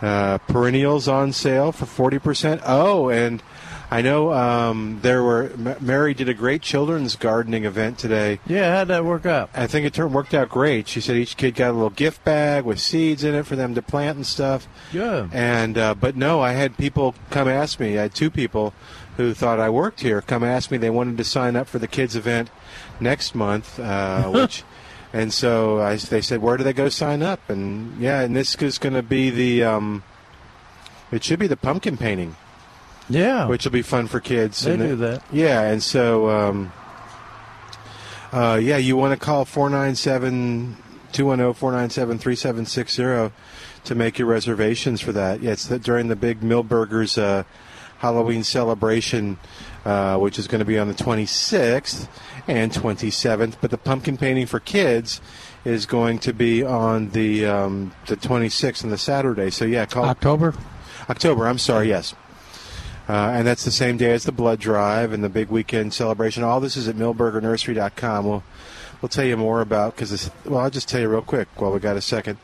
Uh, perennials on sale for 40%. Oh, and I know um, there were, M- Mary did a great children's gardening event today. Yeah. How'd that work out? I think it turned worked out great. She said each kid got a little gift bag with seeds in it for them to plant and stuff. Yeah. And uh, but no, I had people come ask me. I had two people who thought I worked here come ask me they wanted to sign up for the kids event next month, uh, [laughs] which. And so I, they said, "Where do they go sign up?" And yeah, and this is going to be the, um, it should be the pumpkin painting, Yeah. which will be fun for kids. they And do it- that. yeah, and so, um, uh, yeah, you want to call 497 210 497 3760 to make your reservations for that. Yeah, it's the, during the big Milbergers uh, Halloween celebration, uh, which is going to be on the 26th and 27th. But the pumpkin painting for kids is going to be on the um, the 26th and the Saturday. So, yeah, call October. October, I'm sorry, yes. Uh, and that's the same day as the blood drive and the big weekend celebration. All this is at milbergernursery.com. We'll, we'll tell you more about, because, well, I'll just tell you real quick while we got a second.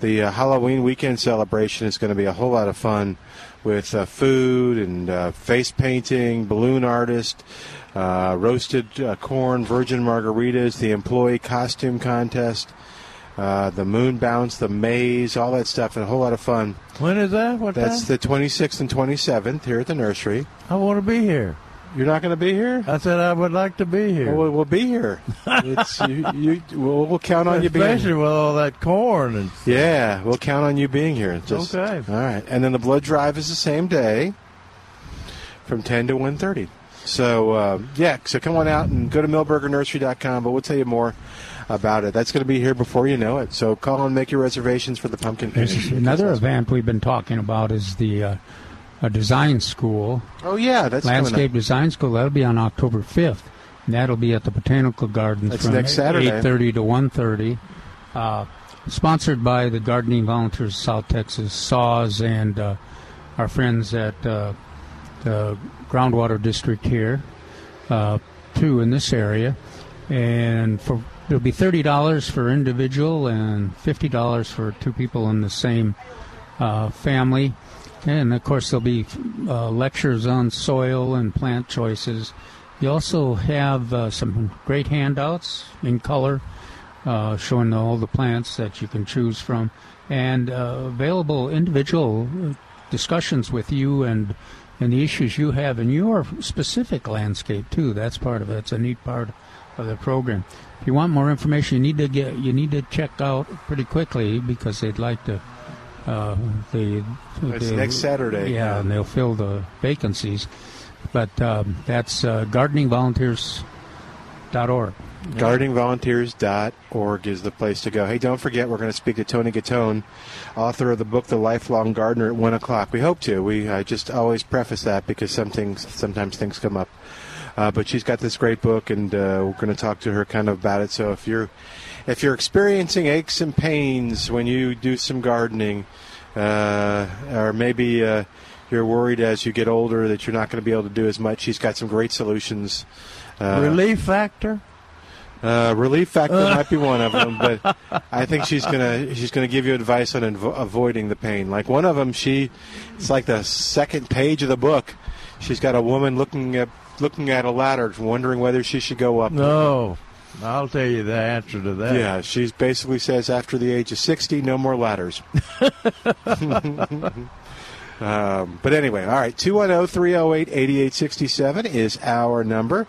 The uh, Halloween weekend celebration is going to be a whole lot of fun with uh, food and uh, face painting, balloon artist, uh, roasted uh, corn, virgin margaritas, the employee costume contest, uh, the moon bounce, the maze, all that stuff, and a whole lot of fun. When is that? What That's time? the 26th and 27th here at the nursery. I want to be here. You're not going to be here? I said I would like to be here. Well, we'll, we'll be here. [laughs] It's, you, you, we'll, we'll count on you being Especially with all that corn and Yeah, we'll count on you being here. Just, Okay. All right. And then the blood drive is the same day from 10 to 1.30. So, uh, yeah, so come on out and go to milbergernursery.com, but we'll tell you more about it. That's going to be here before you know it. So call and make your reservations for the pumpkin another event we've been talking about is the uh, a design school, Oh, yeah, that's landscape design school. That'll be on October fifth. And that'll be at the Botanical Gardens That's from next Saturday. eight thirty to one thirty. Uh, sponsored by the Gardening Volunteers of South Texas, SAWS, and uh, our friends at uh, the Groundwater District here, uh, too, in this area. And for it'll be thirty dollars for individual and fifty dollars for two people in the same uh, family. And of course, there'll be uh, lectures on soil and plant choices. You also have uh, some great handouts in color uh, showing all the plants that you can choose from, and uh, available individual discussions with you and and the issues you have in your specific landscape too. That's part of it. It's a neat part of the program. If you want more information, you need to get you need to check out pretty quickly because they'd like to. Uh, they, It's next Saturday. Yeah, and they'll fill the vacancies. But um, that's uh, gardeningvolunteers.org. GardeningVolunteers.org is the place to go. Hey, don't forget, we're going to speak to Toni Gattone, author of the book The Lifelong Gardener, at 1 o'clock. We hope to. We I just always preface that because some things, sometimes things come up. Uh, but she's got this great book, and uh, we're going to talk to her kind of about it. So if you're if you're experiencing aches and pains when you do some gardening, uh, or maybe uh, you're worried as you get older that you're not going to be able to do as much, she's got some great solutions. Uh, Relief factor. uh, relief factor might be one of them, but I think she's gonna she's gonna give you advice on invo- avoiding the pain. Like one of them, she it's like the second page of the book. She's got a woman looking at looking at a ladder, wondering whether she should go up. No, I'll tell you the answer to that. Yeah, she basically says after the age of sixty, no more ladders. [laughs] [laughs] Um, but anyway, all right, 210 308 8867 is our number.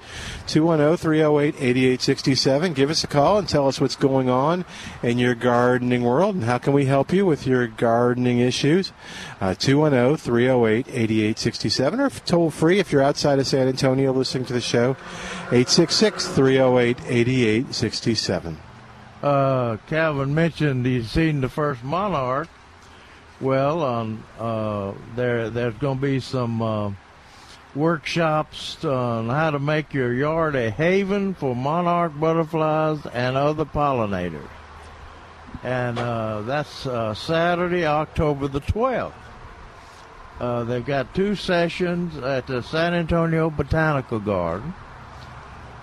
210 308 8867. Give us a call and tell us what's going on in your gardening world and how can we help you with your gardening issues. Uh, 210 308 8867 or toll free if you're outside of San Antonio listening to the show. 866 308 8867. Uh, Calvin mentioned he's seen the first monarch. Well, um, uh, there there's going to be some uh, workshops on how to make your yard a haven for monarch butterflies and other pollinators, and uh, that's uh, Saturday, October the 12th. Uh, they've got two sessions at the San Antonio Botanical Garden.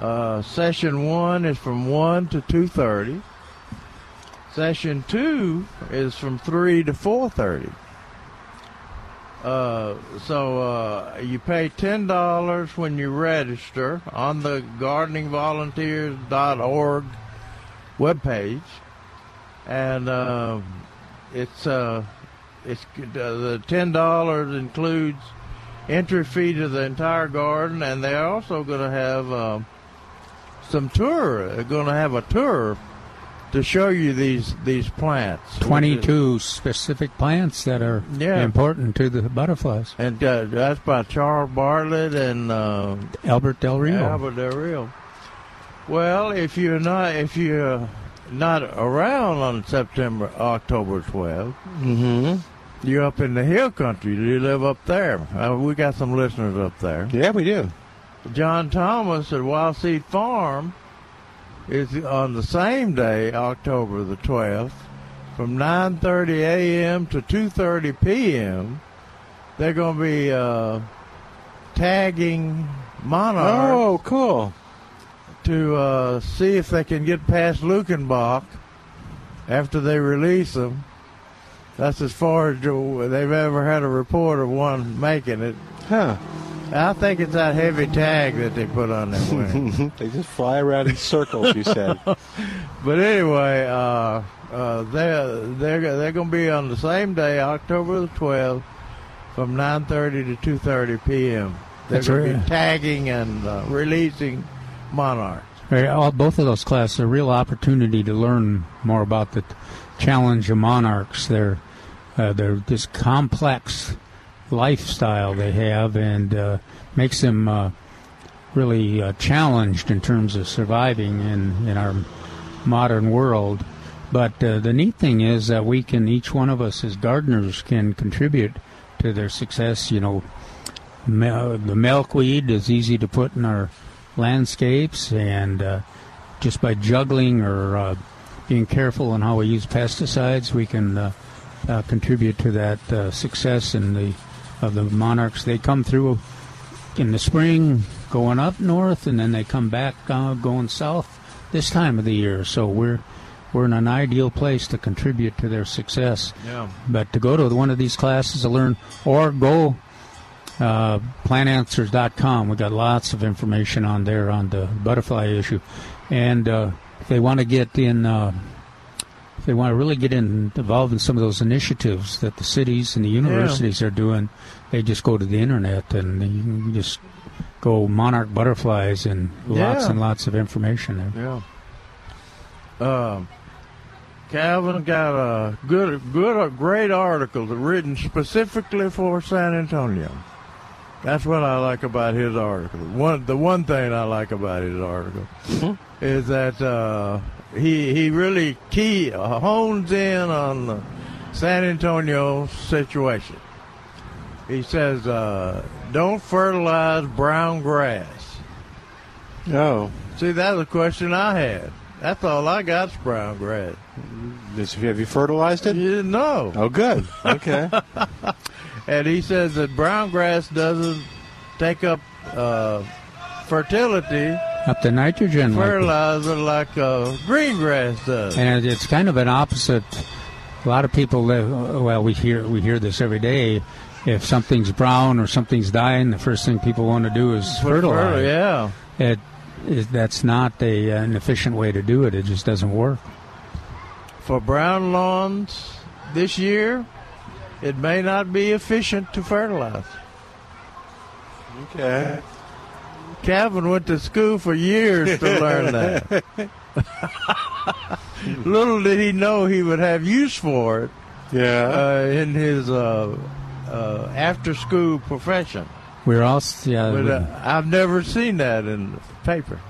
Uh, session one is from one to two thirty. Session two is from three to four thirty. Uh, so uh, you pay ten dollars when you register on the gardeningvolunteers.org webpage, and it's uh, it's uh, the ten dollars includes entry fee to the entire garden, and they're also going to have uh, some tour. They're going to have a tour to show you these these plants. which is- 22 specific plants that are Yeah. important to the butterflies. and uh, that's by Charles Bartlett and uh, Albert Del Rio. Albert Del Rio. Well, if you're not if you're not around on September October 12th, Mm-hmm. you're up in the hill country. Do you live up there. Uh, we got some listeners up there. Yeah, we do. John Thomas at Wildseed Farm is on the same day, October the 12th, from 9:30 a.m. to 2:30 p.m. They're going to be uh, tagging monarchs Oh, cool. to uh, see if they can get past Luckenbach after they release them. That's as far as they've ever had a report of one making it. Huh. I think it's that heavy tag that they put on their wing. [laughs] they just fly around in circles, you said. [laughs] But anyway, uh, uh, they're they're they're going to be on the same day, October the twelfth, from nine thirty to two thirty p.m. They're That's going to be tagging and uh, releasing monarchs. Right, all, both of those classes are a real opportunity to learn more about the challenge of monarchs. They're uh, they're this complex lifestyle they have, and uh, makes them uh, really uh, challenged in terms of surviving in in our modern world. But uh, the neat thing is that we can, each one of us as gardeners, can contribute to their success. You know, mel- the milkweed is easy to put in our landscapes, and uh, just by juggling or uh, being careful on how we use pesticides, we can uh, uh, contribute to that uh, success in the of the monarchs. They come through in the spring, going up north, and then they come back uh, going south this time of the year. So we're we're in an ideal place to contribute to their success. Yeah. But to go to one of these classes to learn, or go uh, plantanswers.com. We got lots of information on there on the butterfly issue, and uh, if they want to get in, uh, if they want to really get in, involved in some of those initiatives that the cities and the universities are doing, they just go to the internet and you can just go monarch butterflies and lots Yeah. and lots of information there. Yeah. Um, Calvin got a good, good, a great article written specifically for San Antonio. That's what I like about his article. One, the one thing I like about his article is that uh, he he really key uh, hones in on the San Antonio situation. He says, uh, "Don't fertilize brown grass." Oh, See, that's a question I had. That's all I got's brown grass. This- have you fertilized it? You didn't know. Oh, good. Okay. [laughs] And he says that brown grass doesn't take up uh, fertility, Up to nitrogen. like- fertilizer like uh, green grass does. and it's kind of an opposite. A lot of people live. Well, we hear we hear this every day. If something's brown or something's dying, the first thing people want to do is Put fertilize. fertile- yeah. It is that's not a, an efficient way to do it. It just doesn't work. For brown lawns this year, it may not be efficient to fertilize. okay. Calvin went to school for years to learn that. [laughs] Little did he know he would have use for it Yeah. uh, in his uh, uh, after-school profession. We're all yeah. But we- uh, I've never seen that in the paper.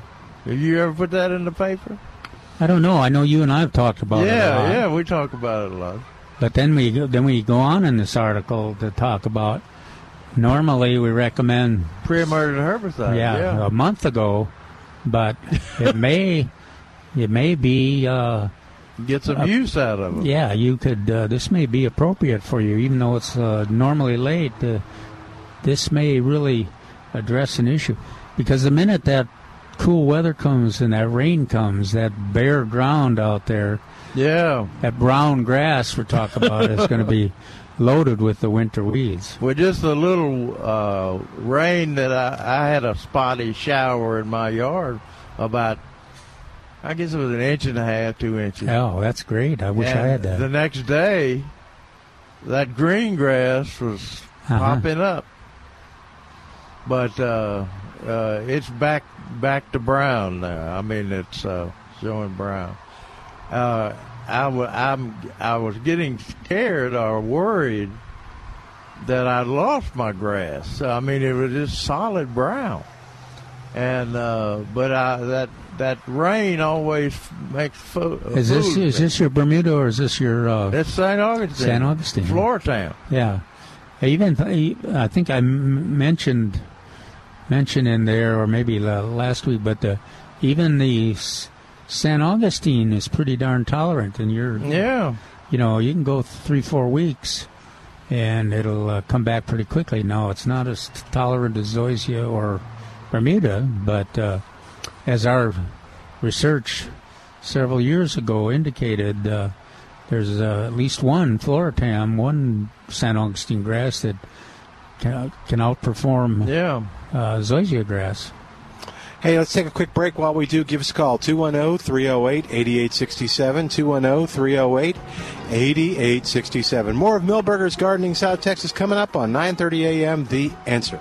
Have you ever put that in the paper? I don't know. I know you and I have talked about it. yeah, yeah, we talk about it a lot. But then we go- then we go on in this article to talk about. Normally, we recommend Pre-emergent herbicide. yeah, yeah. a month ago, but it may it may be uh, Get some uh, use out of it. yeah you could uh, this may be appropriate for you even though it's uh, normally late. Uh, this may really address an issue because the minute that cool weather comes and that rain comes, that bare ground out there, Yeah. that brown grass we're talking about is going to be [laughs] loaded with the winter weeds. With just a little uh, rain that I, I had a spotty shower in my yard about, I guess it was an inch and a half, two inches. Oh, that's great! I wish I had that. The next day, that green grass was Uh-huh. popping up, but uh, uh, it's back back to brown now. I mean, it's uh, showing brown. Uh, I wa- I'm I was getting scared or worried that I lost my grass. I mean, it was just solid brown, and uh, but I, that that rain always makes fo- Is this is this your Bermuda or is this your? Uh, It's St. Augustine. St. Augustine. Florida yeah, even I think I m- mentioned mentioned in there or maybe last week, but the, even the San Augustine is pretty darn tolerant, and you're Yeah. you know you can go three four weeks. And it'll uh, come back pretty quickly. No, it's not as tolerant as Zoysia or Bermuda, but uh, as our research several years ago indicated, uh, there's uh, at least one Floratam, one San Augustine grass that can, can outperform Yeah. uh, zoysia grass. Hey, let's take a quick break while we do. Give us a call, 210 308 8867. 210 308 8867. More of Milbergers Gardening South Texas coming up on 9.30 a.m. The Answer.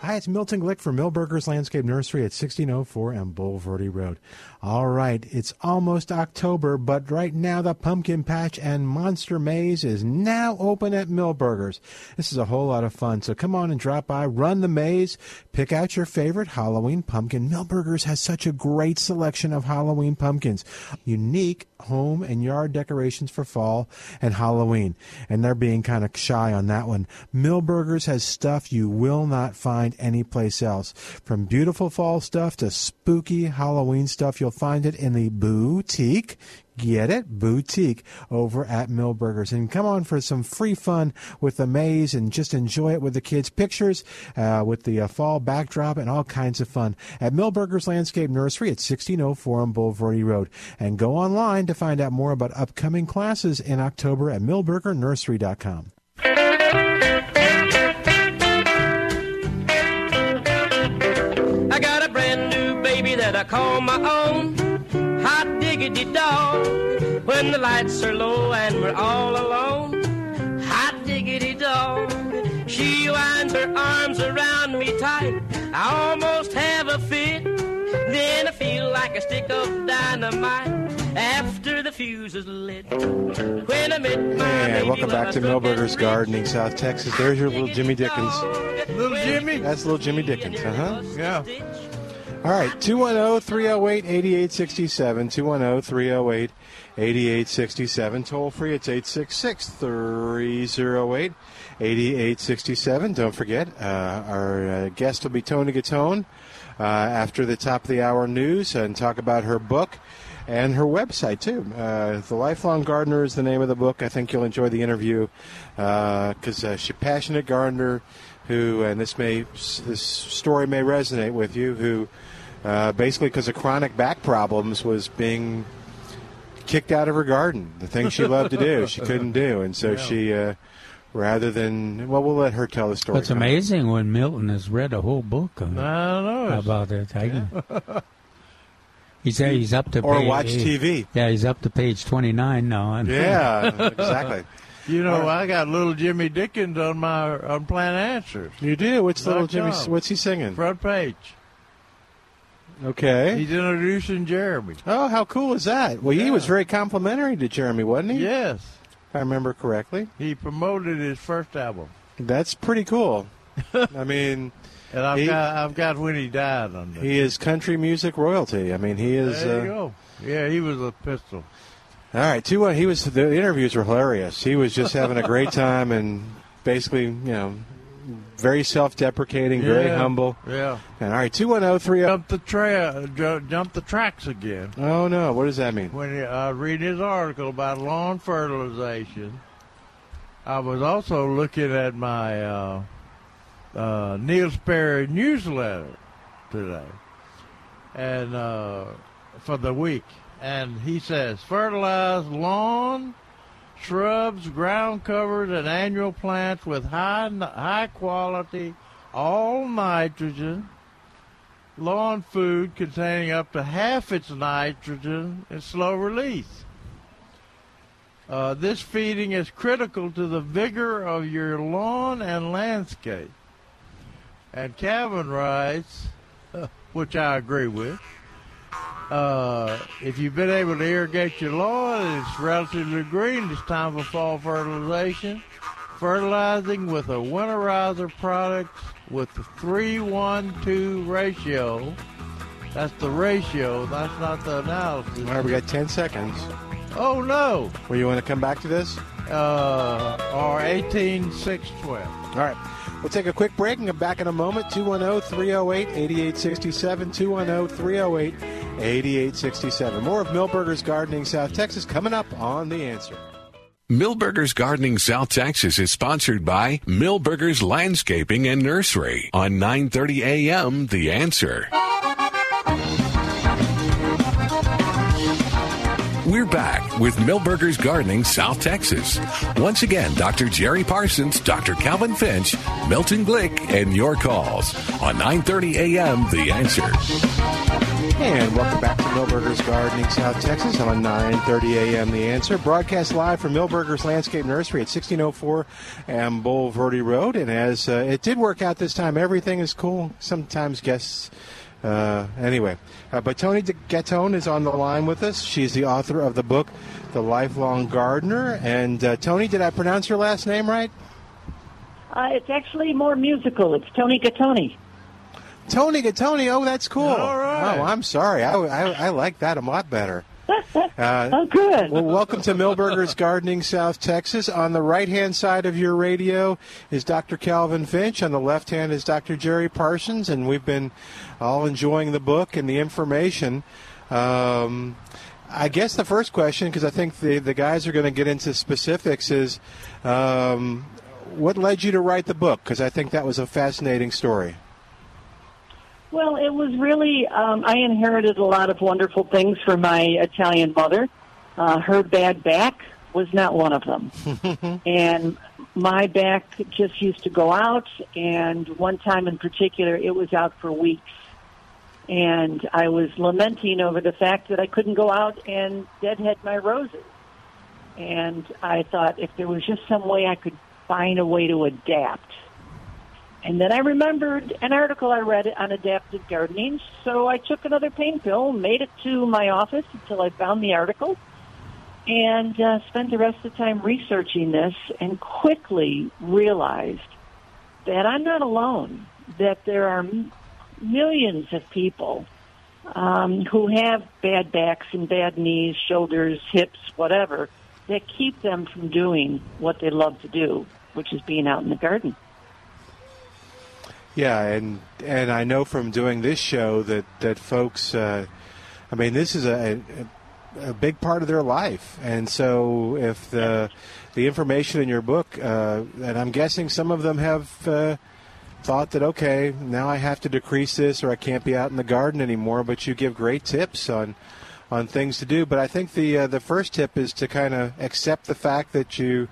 Hi, it's Milton Glick for Milbergers Landscape Nursery at 1604 on Bulverde Road. All right, it's almost October, but right now the Pumpkin Patch and Monster Maze is now open at Milbergers. This is a whole lot of fun, so come on and drop by, run the maze, pick out your favorite Halloween pumpkin. Milbergers has such a great selection of Halloween pumpkins, unique home and yard decorations for fall and Halloween, and they're being kind of shy on that one. Milbergers has stuff you will not find anyplace else. From beautiful fall stuff to spooky Halloween stuff, you'll find it in the boutique. Get it? Boutique over at Milbergers. And come on for some free fun with the maze and just enjoy it with the kids. Pictures uh, with the uh, fall backdrop and all kinds of fun at Milbergers Landscape Nursery at 1604 on Bulverde Road. And go online to find out more about upcoming classes in October at milbergernursery.com. call my own. Hot diggity dog. When the lights are low and we're all alone. Hot diggity dog. She winds her arms around me tight. I almost have a fit. Then I feel like a stick of dynamite after the fuse is lit. When I met my And welcome back to Milbergers Gardening, South Texas. There's your little Jimmy Dickens. Little Jimmy? That's little Jimmy Dickens, uh huh. Yeah. All right, oh, 210 308 8867. 210 308 8867. Toll free, it's 866 308 8867. Don't forget, uh, our uh, guest will be Toni Gattone uh, after the top of the hour news and talk about her book and her website, too. Uh, the Lifelong Gardener is the name of the book. I think you'll enjoy the interview because uh, she's a passionate gardener who, and this may this story may resonate with you, who uh, basically because of chronic back problems was being kicked out of her garden. The thing she loved to do, she couldn't do, and so Yeah. she, uh, rather than well, we'll let her tell the story. It's amazing when Milton has read a whole book of it. I know. about it. I can, [laughs] he's he's up to Or page, watch TV. Yeah, he's up to page twenty nine now. Yeah, [laughs] exactly. You know, I got little Jimmy Dickens on my on Plant Answers. You do. What's little Jimmy? What's he singing? Front page. Okay. He's introducing Jeremy. Oh, how cool is that? Well, he was very complimentary to Jeremy, wasn't he? Yes. If I remember correctly. He promoted his first album. That's pretty cool. I mean, [laughs] And I've He- got I've got when he died on there. he is country music royalty. I mean, he is. there uh, you go. Yeah, he was a pistol. All right, two one. He was the interviews were hilarious. He was just having a great time and basically, you know, very self-deprecating, very Yeah. humble. Yeah. And all right, two one zero three. Jump the tra- jump the tracks again. Oh no, what does that mean? When he- I read his article about lawn fertilization, I was also looking at my uh, uh, Neil Sperry newsletter today, and uh, for the week, and he says fertilize lawn, shrubs, ground covers, and annual plants with high high quality, all nitrogen. Lawn food containing up to half its nitrogen in slow release. Uh, this feeding is critical to the vigor of your lawn and landscape. And Calvin writes, [laughs] which I agree with, uh, if you've been able to irrigate your lawn and it's relatively green, it's time for fall fertilization. Fertilizing with a winterizer product with the 3-1-2 ratio. That's the ratio, that's not the analysis. All right, we got ten seconds. Oh no! Well, you want to come back to this? Uh, or 18 6 12. All right. We'll take a quick break and come back in a moment. oh, 210 308 8867. 210 308 8867. More of Milbergers Gardening South Texas coming up on The Answer. Milbergers Gardening South Texas is sponsored by Milbergers Landscaping and Nursery on 9:30 a.m. The Answer. We're back with Milbergers Gardening South Texas. Once again, Dr. Jerry Parsons, Dr. Calvin Finch, Milton Glick, and your calls on 9:30 a.m. The Answer. And welcome back to Milbergers Gardening South Texas on 9:30 a.m. The Answer, broadcast live from Milbergers Landscape Nursery at 1604 and Bulverde Road. And as uh, it did work out this time, everything is cool. Sometimes guests. Uh, anyway, uh, but Toni Gattone is on the line with us. She's the author of the book, The Lifelong Gardener. And uh, Toni, did I pronounce your last name right? Uh, it's actually more musical. It's Toni Gattone. Toni Gattone. Oh, that's cool. All right. Oh, I'm sorry. I, I, I like that a lot better. Uh, [laughs] oh, good. Well, welcome to Milbergers Gardening, South Texas. On the right hand side of your radio is Dr. Calvin Finch. On the left hand is Dr. Jerry Parsons, and we've been all enjoying the book and the information. Um, I guess the first question, because I think the the guys are going to get into specifics, is um, what led you to write the book? Because I think that was a fascinating story. Well, it was really, um, I inherited a lot of wonderful things from my Italian mother. Uh, her bad back was not one of them. [laughs] and my back just used to go out, and one time in particular, it was out for weeks. And I was lamenting over the fact that I couldn't go out and deadhead my roses. And I thought if there was just some way I could find a way to adapt. And then I remembered an article I read on adaptive gardening, so I took another pain pill, made it to my office until I found the article, and uh, spent the rest of the time researching this and quickly realized that I'm not alone, that there are millions of people um, who have bad backs and bad knees, shoulders, hips, whatever, that keep them from doing what they love to do, which is being out in the garden. Yeah, and and I know from doing this show that that folks, uh, I mean, this is a, a, a big part of their life, and so if the the information in your book, uh, and I'm guessing some of them have. Uh, thought that okay now i have to decrease this or i can't be out in the garden anymore but you give great tips on on things to do but i think the uh, the first tip is to kind of accept the fact that you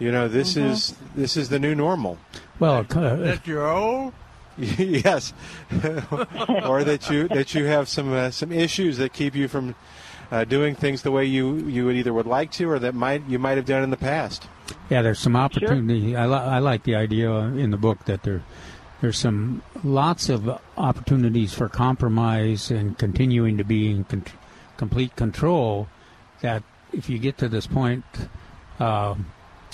you know this Mhm. is this is the new normal Well, that you're old. [laughs] yes, [laughs] or that you that you have some uh, some issues that keep you from uh, doing things the way you you would either would like to, or that might you might have done in the past. Yeah, there's some opportunity. I, li- I like the idea in the book that there there's some lots of opportunities for compromise and continuing to be in con- complete control. That if you get to this point, uh,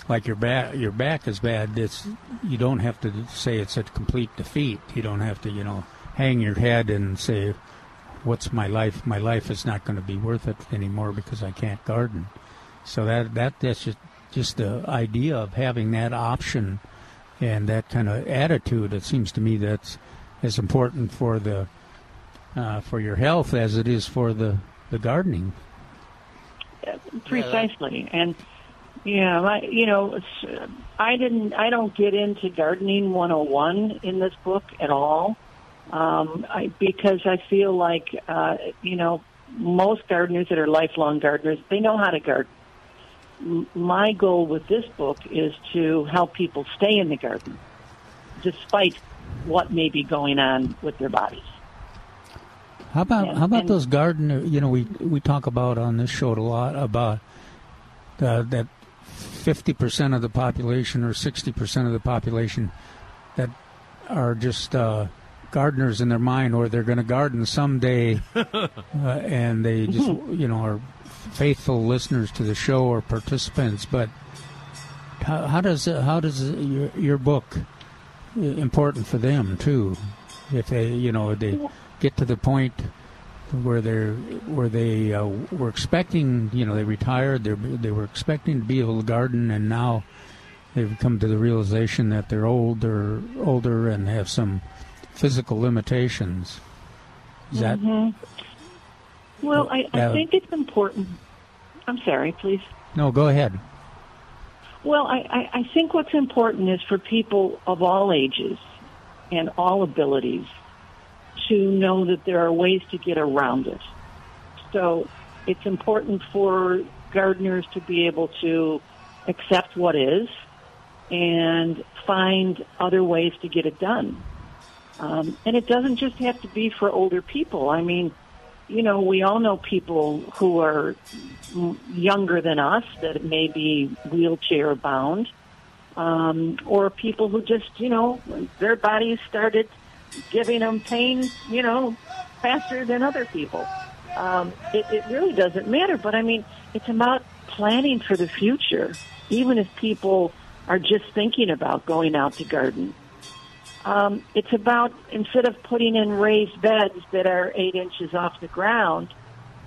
like your back your back is bad, it's you don't have to say it's a complete defeat. You don't have to you know hang your head and say, "What's my life? My life is not going to be worth it anymore because I can't garden." So that that that's just just the idea of having that option and that kind of attitude. It seems to me that's as important for the uh, for your health as it is for the the gardening. Precisely, and yeah, I, you know, it's, I didn't, I don't get into gardening 101 in this book at all, um, I, because I feel like, uh, you know, most gardeners that are lifelong gardeners, they know how to garden. M- My goal with this book is to help people stay in the garden, despite what may be going on with their bodies. How about And- how about and- those gardener? You know, we we talk about on this show a lot about uh, that fifty percent of the population or sixty percent of the population that are just uh, gardeners in their mind, or they're going to garden someday, [laughs] uh, and they just you know are faithful listeners to the show or participants. But how, how does how does your your book uh, important for them too? If they you know they get to the point where they're where they uh, were expecting you know they retired they they were expecting to be able to garden and now they've come to the realization that they're older older and have some physical limitations. Is that Mhm. Well, I, I think it's important. I'm sorry, please. no? Go ahead. Well, I, I, I think what's important is for people of all ages and all abilities to know that there are ways to get around it. So it's important for gardeners to be able to accept what is and find other ways to get it done. Um, and it doesn't just have to be for older people. I mean, you know, we all know people who are younger than us that may be wheelchair bound, um, or people who just, you know, their bodies started giving them pain, you know, faster than other people. Um, it, it really doesn't matter, but I mean, it's about planning for the future, even if people are just thinking about going out to garden. Um, it's about instead of putting in raised beds that are eight inches off the ground,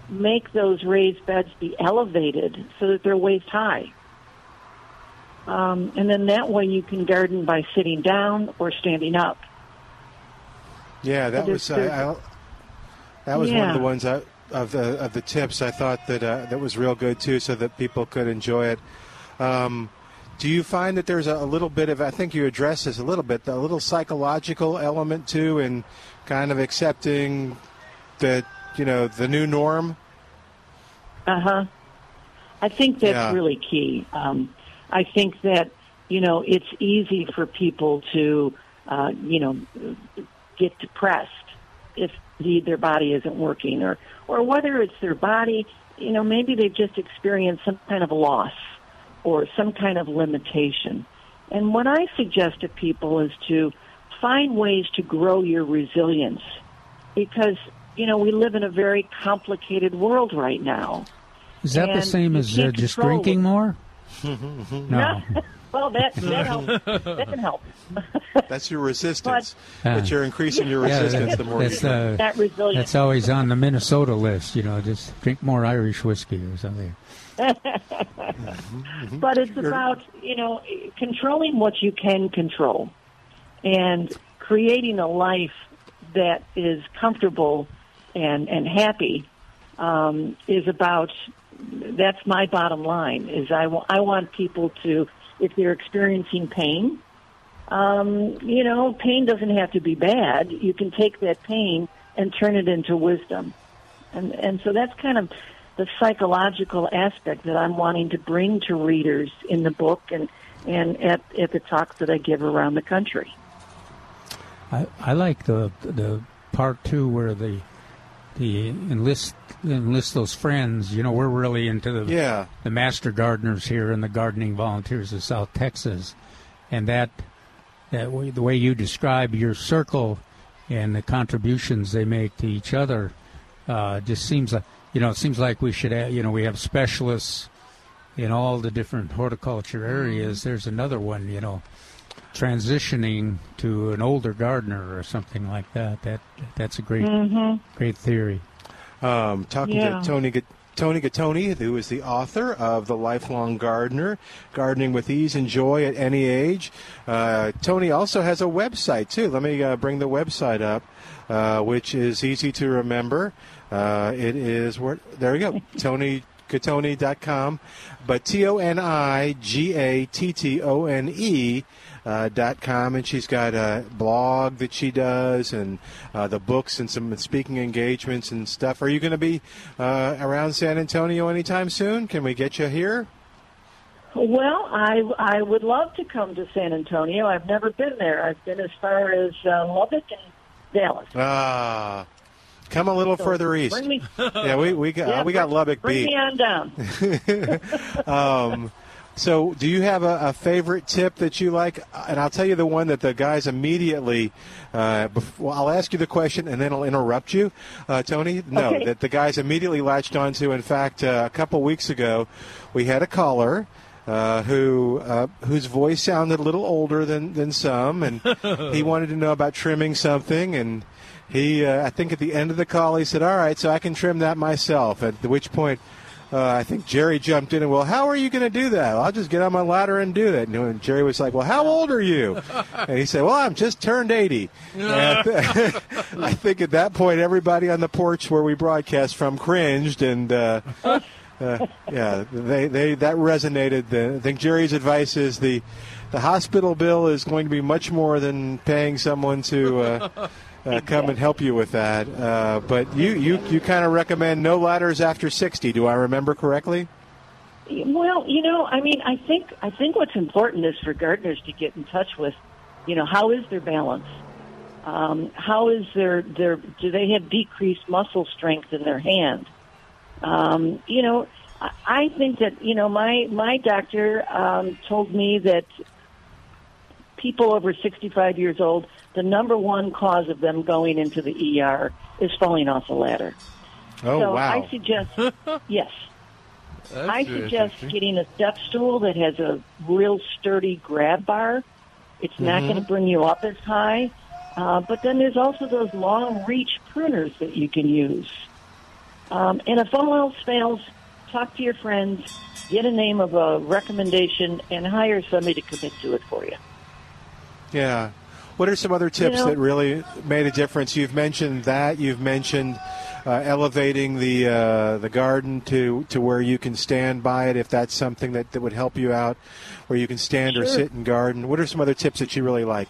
make those raised beds be elevated so that they're waist high. Um, and then that way you can garden by sitting down or standing up. Yeah, that was I, that was one of the ones I of the of the tips. I thought that uh, that was real good too, so that people could enjoy it. Um, do you find that there's a, a little bit of I think you addressed this a little bit, a little psychological element too, in kind of accepting that you know the new norm? Uh huh. I think that's Yeah. really key. Um, I think that you know it's easy for people to uh, you know get depressed if the, their body isn't working, or or whether it's their body, you know, maybe they've just experienced some kind of loss or some kind of limitation. And what I suggest to people is to find ways to grow your resilience because you know we live in a very complicated world right now. Is that the same as uh, just drinking it. more? [laughs] no. [laughs] well, that that [laughs] helps. That can help. [laughs] That's your resistance. Uh, that you're increasing your yeah, resistance that- the more that's, drink. uh, That resilience. That's always on the Minnesota list. You know, just drink more Irish whiskey or something. but it's about you know controlling what you can control and creating a life that is comfortable and and happy um, is about that's my bottom line is I I want people to if they're experiencing pain um, you know pain doesn't have to be bad you can take that pain and turn it into wisdom and and so that's kind of the psychological aspect that I'm wanting to bring to readers in the book and and at at the talks that I give around the country. I, I like the the part two where the the enlist enlist those friends. You know, we're really into the Yeah. the master gardeners here and the gardening volunteers of South Texas, and that that way, the way you describe your circle and the contributions they make to each other uh, just seems like you know it seems like we should have, you know we have specialists in all the different horticulture areas. There's another one you know transitioning to an older gardener or something like that. That that's a great Mhm. great theory. Um, talking Yeah. to Toni Toni Gattone, who is the author of The Lifelong Gardener, Gardening with Ease and Joy at Any Age. Uh, Toni also has a website, too. Let me uh, bring the website up, uh, which is easy to remember. Uh, it is, where, there we go, [laughs] Toni. ToniGattone.com. But T O N I G A T T O N E uh, dot com, and she's got a blog that she does, and uh, the books and some speaking engagements and stuff. Are you going to be uh, around San Antonio anytime soon? Can we get you here? Well, I I would love to come to San Antonio. I've never been there. I've been as far as uh, Lubbock and Dallas. Ah, come a little So further east. bring me- yeah, we we got [laughs] Yeah, we got bring- Lubbock bring beat. me on down. [laughs] um, so, do you have a, a favorite tip that you like? And I'll tell you the one that the guys immediately. Uh, bef- well, I'll ask you the question and then I'll interrupt you, uh, Toni. No, Okay. that the guys immediately latched onto. In fact, uh, a couple weeks ago, we had a caller. Uh, who uh, whose voice sounded a little older than, than some, and [laughs] he wanted to know about trimming something, and he uh, I think at the end of the call he said, "All right, so I can trim that myself." At which point, uh, I think Jerry jumped in and, well, how are you going to do that? Well, I'll just get on my ladder and do that. And Jerry was like, well, how old are you? [laughs] And he said, well, I'm just turned 80. I, [laughs] th- [laughs] I think at that point, everybody on the porch where we broadcast from cringed and. Uh, uh, yeah, they, they that resonated. The, I think Jerry's advice is the the hospital bill is going to be much more than paying someone to uh, come and help you with that. Uh, but you you, you kind of recommend no ladders after sixty. Do I remember correctly? Well, you know, I mean, I think I think what's important is for gardeners to get in touch with, you know, how is their balance? Um, how is their their do they have decreased muscle strength in their hand? Um, you know, I, I think that you know my my doctor um, told me that people over 65 years old, the number one cause of them going into the ER is falling off a ladder. Oh wow. so wow! I suggest [laughs] yes. That's I suggest getting a step stool that has a real sturdy grab bar. It's not Mhm. going to bring you up as high. Uh, but then there's also those long reach pruners that you can use. Um, and if all else fails, talk to your friends, get a name of a recommendation, and hire somebody to commit to it for you. Yeah. What are some other tips know- that really made a difference? You've mentioned that. You've mentioned uh, elevating the uh, the garden to to where you can stand by it if that's something that, that would help you out, where you can stand or Sure. sit and garden. What are some other tips that you really like?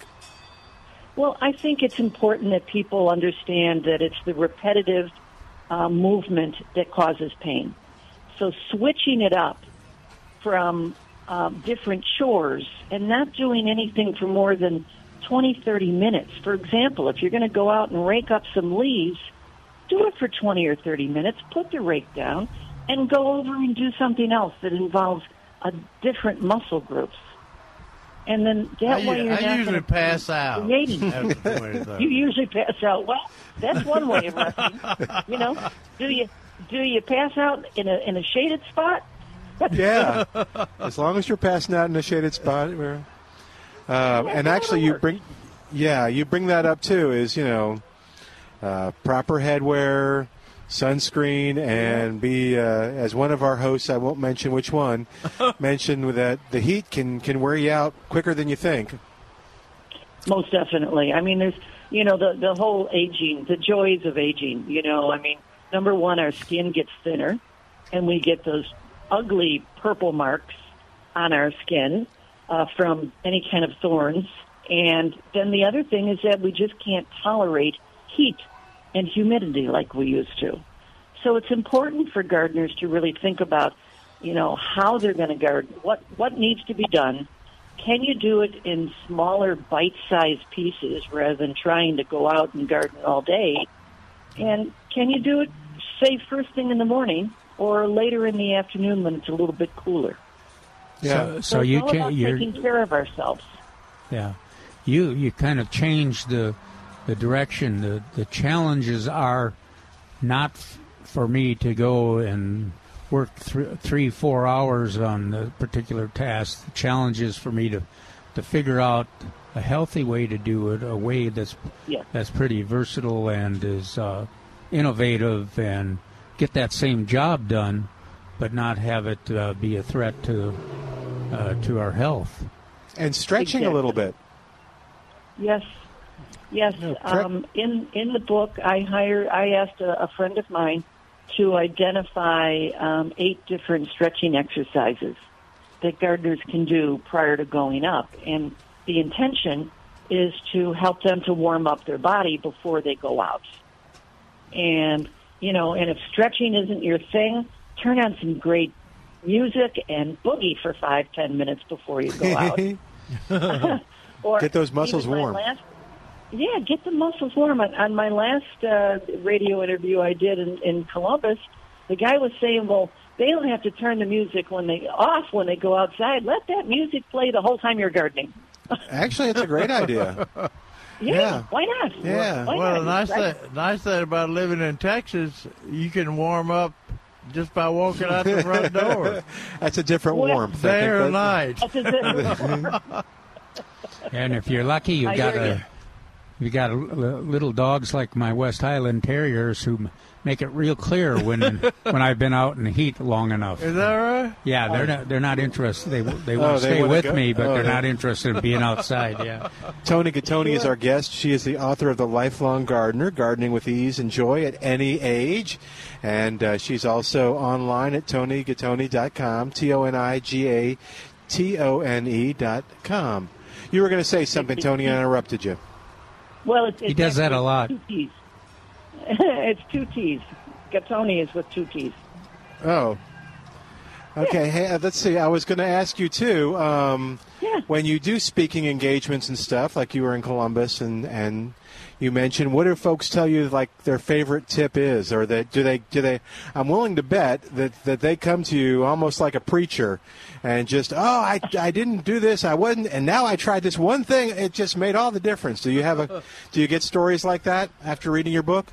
Well, I think it's important that people understand that it's the repetitive uh, movement that causes pain. So switching it up from um, different chores and not doing anything for more than 20, 30 minutes. For example, if you're going to go out and rake up some leaves, do it for 20 or 30 minutes, put the rake down, and go over and do something else that involves a different muscle groups. And then that I, way you're I not usually pass out. creating. after 20, 30. You usually pass out. Well, that's one way of resting. You know, do you do you pass out in a in a shaded spot? Yeah, as long as you're passing out in a shaded spot. Where, uh, and actually, you bring, yeah, you bring that up too. Is you know, uh, proper headwear, sunscreen, and be uh, as one of our hosts. I won't mention which one. [laughs] mentioned that the heat can can wear you out quicker than you think. Most definitely. I mean, there's you know the the whole aging, the joys of aging. You know, I mean, number one, our skin gets thinner, and we get those ugly purple marks on our skin uh, from any kind of thorns. And then the other thing is that we just can't tolerate heat and humidity like we used to. So it's important for gardeners to really think about, you know, how they're going to garden, what what needs to be done. Can you do it in smaller bite-sized pieces rather than trying to go out and garden all day? And can you do it, say, first thing in the morning or later in the afternoon when it's a little bit cooler? So, so it's you can you're taking care of ourselves. Yeah, you you kind of change the the direction. The the challenges are not f- for me to go and work th- three four hours on the particular task. The challenge is for me to to figure out a healthy way to do it, a way that's Yeah. that's pretty versatile and is uh, innovative and get that same job done, but not have it uh, be a threat to uh, to our health. And stretching a little bit. Yes, yes. Um, in in the book, I hire. I asked a, a friend of mine to identify um, eight different stretching exercises that gardeners can do prior to going up, and the intention is to help them to warm up their body before they go out. And you know, and if stretching isn't your thing, turn on some great music and boogie for five ten minutes before you go [laughs] out. [laughs] or Get those muscles warm. last- yeah, get the muscles warm. On, on my last uh, radio interview I did in, in Columbus, the guy was saying, "Well, they don't have to turn the music when they off when they go outside. Let that music play the whole time you're gardening." [laughs] Actually, it's a great idea. Yeah, Yeah. why not? Yeah. Why Well, not? nice Right? thing, nice thing about living in Texas, you can warm up just by walking out the front door, [laughs] That's a different Well, warmth. I day think or that- night. That's a [laughs] And if you're lucky, you've I got a you. you got a, little dogs like my West Highland Terriers who m- make it real clear when [laughs] when I've been out in the heat long enough. Is that right? Yeah, they're not they're not interested. They they Oh, want to they stay with go- me, but oh, they're they- not interested in being outside. Yeah. [laughs] Toni Gattone is our guest. She is the author of The Lifelong Gardener, Gardening with Ease and Joy at Any Age. And uh, she's also online at tonigattone.com, T O N I G A T O N E dot com. You were going to say something, Toni, I interrupted you. well, it's, He it's does that a lot. Two T's. [laughs] it's two T's. Gattone is with two T's. Oh. Okay, hey, uh, let's see. I was going to ask you, too. Um, Yeah. When you do speaking engagements and stuff, like you were in Columbus and, and you mentioned, what do folks tell you like their favorite tip is, or that do they do they? I'm willing to bet that that they come to you almost like a preacher, and just oh I, I didn't do this I wasn't and now I tried this one thing it just made all the difference. Do you have a do you get stories like that after reading your book?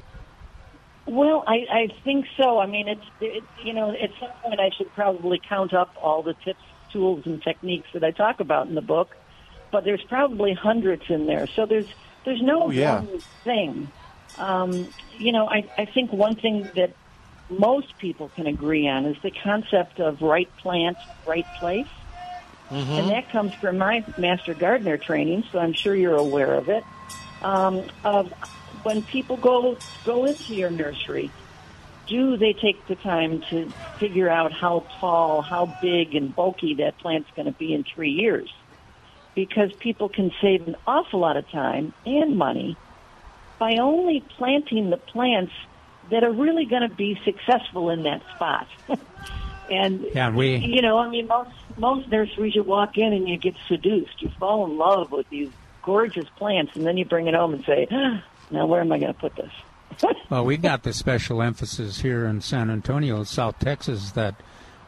Well, I, I think so. I mean, it's it, you know, at some point I should probably count up all the tips, tools, and techniques that I talk about in the book, but there's probably hundreds in there. So there's there's no Oh, yeah. one thing. Um, you know, I, I think one thing that most people can agree on is the concept of right plant, right place. And that comes from my master gardener training, so I'm sure you're aware of it. Um, of when people go go into your nursery, do they take the time to figure out how tall, how big and bulky that plant's going to be in three years? Because people can save an awful lot of time and money by only planting the plants that are really going to be successful in that spot. [laughs] and Yeah, we- you know, I mean, most most nurseries you walk in and you get seduced. You fall in love with these gorgeous plants, and then you bring it home and say, "Now, where am I going to put this?" [laughs] Well, we got the special emphasis here in San Antonio, South Texas, that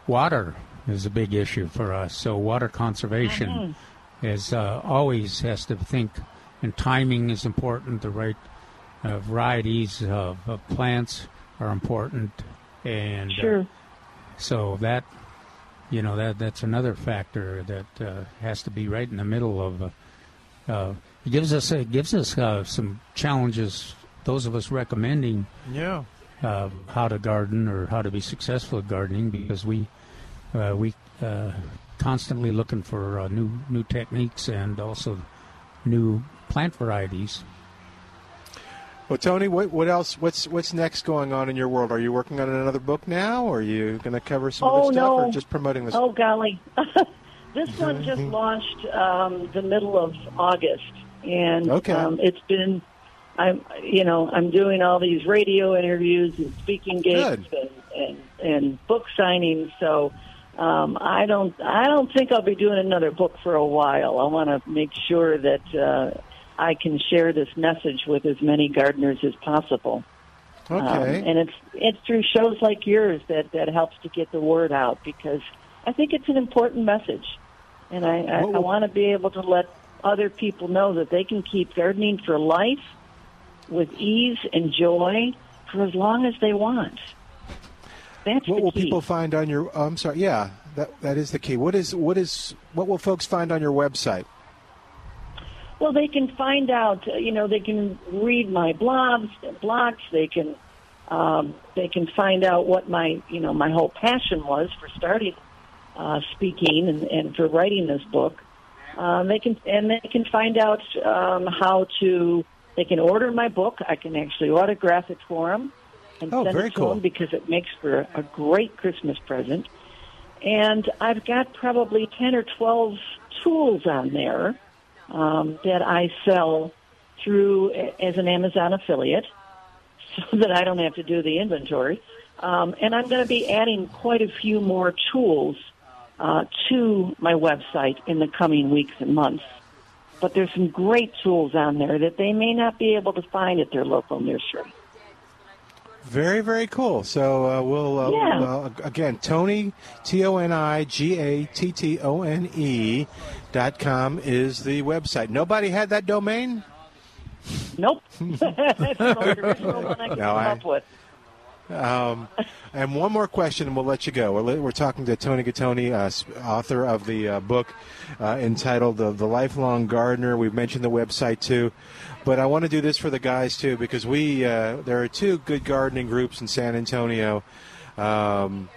water is a big issue for us. So water conservation is uh, always has to think, and timing is important. The right uh, varieties of, of plants are important, and uh, so that you know that that's another factor that uh, has to be right in the middle of. It gives us it gives us uh, some challenges. Those of us recommending Yeah. uh, how to garden or how to be successful at gardening because we uh, we uh, constantly looking for uh, new new techniques and also new plant varieties. Well, Toni, what, what else? What's what's next going on in your world? Are you working on another book now, or are you going to cover some oh other stuff, no! or just promoting this? Oh golly, [laughs] this one just launched um, the middle of August, and Okay. um, it's been. I'm, you know, I'm doing all these radio interviews and speaking gigs and, and and book signings. So um, I don't, I don't think I'll be doing another book for a while. I want to make sure that uh, I can share this message with as many gardeners as possible. Um, Okay. and it's it's through shows like yours that that helps to get the word out because I think it's an important message, and I I, I want to be able to let other people know that they can keep gardening for life with ease and joy for as long as they want. That's what will key. people find on your? oh, I'm sorry. Yeah, that that is the key. What is what is what will folks find on your website? Well, they can find out. uh, You know, they can read my blogs. Blogs. They can. Um, they can find out what my you know my whole passion was for starting uh, speaking and, and for writing this book. Um, they can and they can find out um, how to. They can order my book. I can actually autograph it for them and Oh, send very it to cool. them because it makes for a great Christmas present. And I've got probably ten or twelve tools on there um, that I sell through as an Amazon affiliate, [laughs] so that I don't have to do the inventory. Um, and I'm going to be adding quite a few more tools uh, to my website in the coming weeks and months. But there's some great tools on there that they may not be able to find at their local nursery. Very very cool. So uh, we'll uh, Yeah. well, again Toni T O N I G A T T O N E dot com is the website. Nobody had that domain. Nope. [laughs] That's the [laughs] original one I can No, I- up with. Um, and one more question, and we'll let you go. We're, we're talking to Toni Gattone, uh, author of the uh, book uh, entitled the, "The Lifelong Gardener." We've mentioned the website too, but I want to do this for the guys too because we uh, there are two good gardening groups in San Antonio. Um,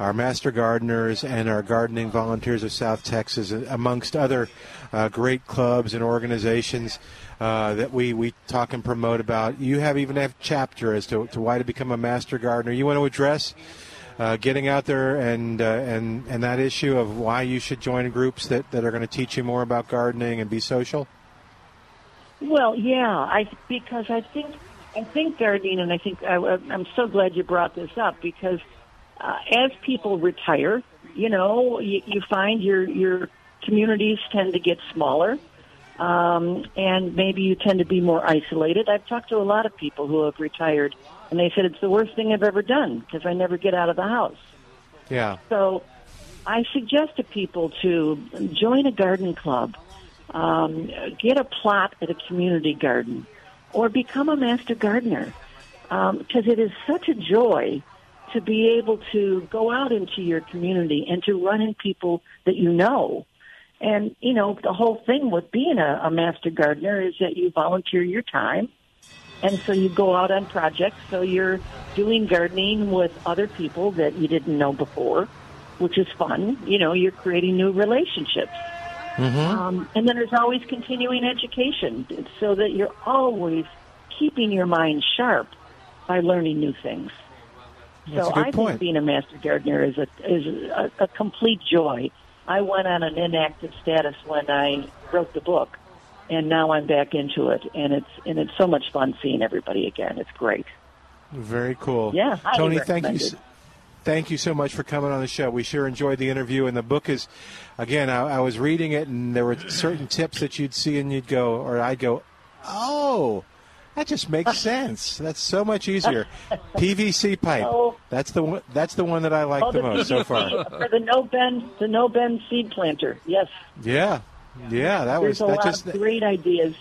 our master gardeners and our gardening volunteers of South Texas, amongst other uh, great clubs and organizations uh, that we, we talk and promote about. You have even a chapter as to, to why to become a master gardener. You want to address uh, getting out there and, uh, and, and that issue of why you should join groups that, that are going to teach you more about gardening and be social? Well, yeah, I because I think I think gardening, and I think I, I'm so glad you brought this up because uh, as people retire, you know, you, you find your your communities tend to get smaller, um, and maybe you tend to be more isolated. I've talked to a lot of people who have retired, and they said it's the worst thing I've ever done because I never get out of the house. Yeah. So I suggest to people to join a garden club, um, get a plot at a community garden, or become a master gardener because it is such a joy to be able to go out into your community and to run in people that you know. And, you know, the whole thing with being a, a master gardener is that you volunteer your time. And so you go out on projects. So you're doing gardening with other people that you didn't know before, which is fun. You know, you're creating new relationships. Um, and then there's always continuing education so that you're always keeping your mind sharp by learning new things. That's so I point. think being a master gardener is a is a, a complete joy. I went on an inactive status when I wrote the book, and now I'm back into it, and it's and it's so much fun seeing everybody again. It's great. Very cool. Yeah, Toni, thank you. Thank you so much for coming on the show. We sure enjoyed the interview, and the book is, again, I, I was reading it, and there were certain tips that you'd see, and you'd go, or I'd go, oh, that just makes [laughs] sense. That's so much easier. [laughs] PVC pipe. Oh. That's the one. That's the one that I like oh, the most so far. for the no bend the no bend seed planter. Yes, Yeah, yeah. That was there's a lot just. of great ideas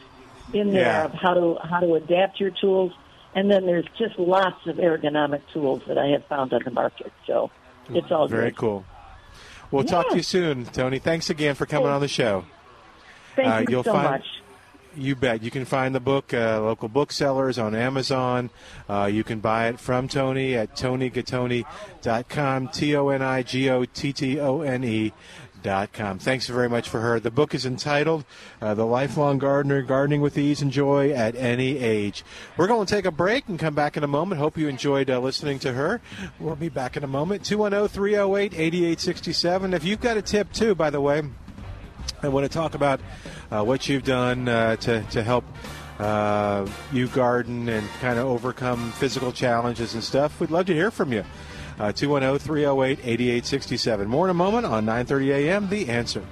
in there Yeah. of how to how to adapt your tools, and then there's just lots of ergonomic tools that I have found on the market. So it's all Very good. cool. We'll talk to you soon, Toni. Thanks again for coming on the show. Thank Uh, you so find- much. You bet. You can find the book uh, local booksellers on Amazon. Uh, you can buy it from Toni at tonigattone.com. T O N I G O T T O N E. Dot com. Thanks very much for her. The book is entitled uh, "The Lifelong Gardener: Gardening with Ease and Joy at Any Age." We're going to take a break and come back in a moment. Hope you enjoyed uh, listening to her. We'll be back in a moment. 210-308-8867. If you've got a tip too, by the way, I want to talk about uh, what you've done uh, to, to help uh, you garden and kind of overcome physical challenges and stuff. We'd love to hear from you. Uh, 210 308 8867. More in a moment on 9:30 a.m. The Answer.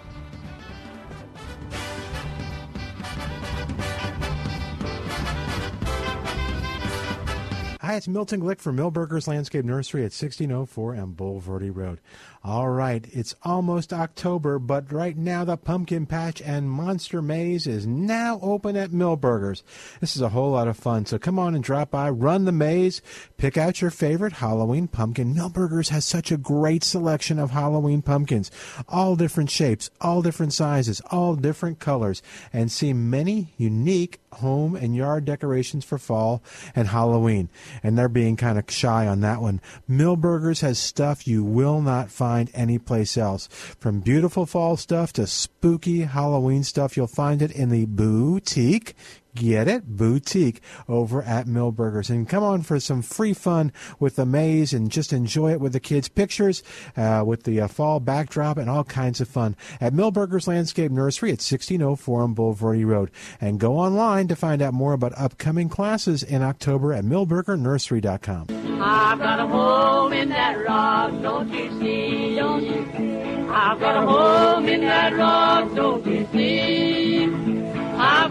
Hi, it's Milton Glick from Milbergers Landscape Nursery at 1604 on Bulverde Road. All right, it's almost October, but right now the Pumpkin Patch and Monster Maze is now open at Milbergers. This is a whole lot of fun, so come on and drop by, run the maze, pick out your favorite Halloween pumpkin. Milbergers has such a great selection of Halloween pumpkins, all different shapes, all different sizes, all different colors, and see many unique home and yard decorations for fall and Halloween. And they're being kind of shy on that one. Milbergers has stuff you will not find anyplace else. From beautiful fall stuff to spooky Halloween stuff, you'll find it in the boutique. Get it? Boutique over at Milbergers. And come on for some free fun with the maze and just enjoy it with the kids' pictures, uh, with the uh, fall backdrop, and all kinds of fun at Milbergers Landscape Nursery at 1604 on Bulverde Road. And go online to find out more about upcoming classes in October at milbergernursery.com. I've got a home in that rock, don't you see? Don't you? I've got a home in that rock, don't you see?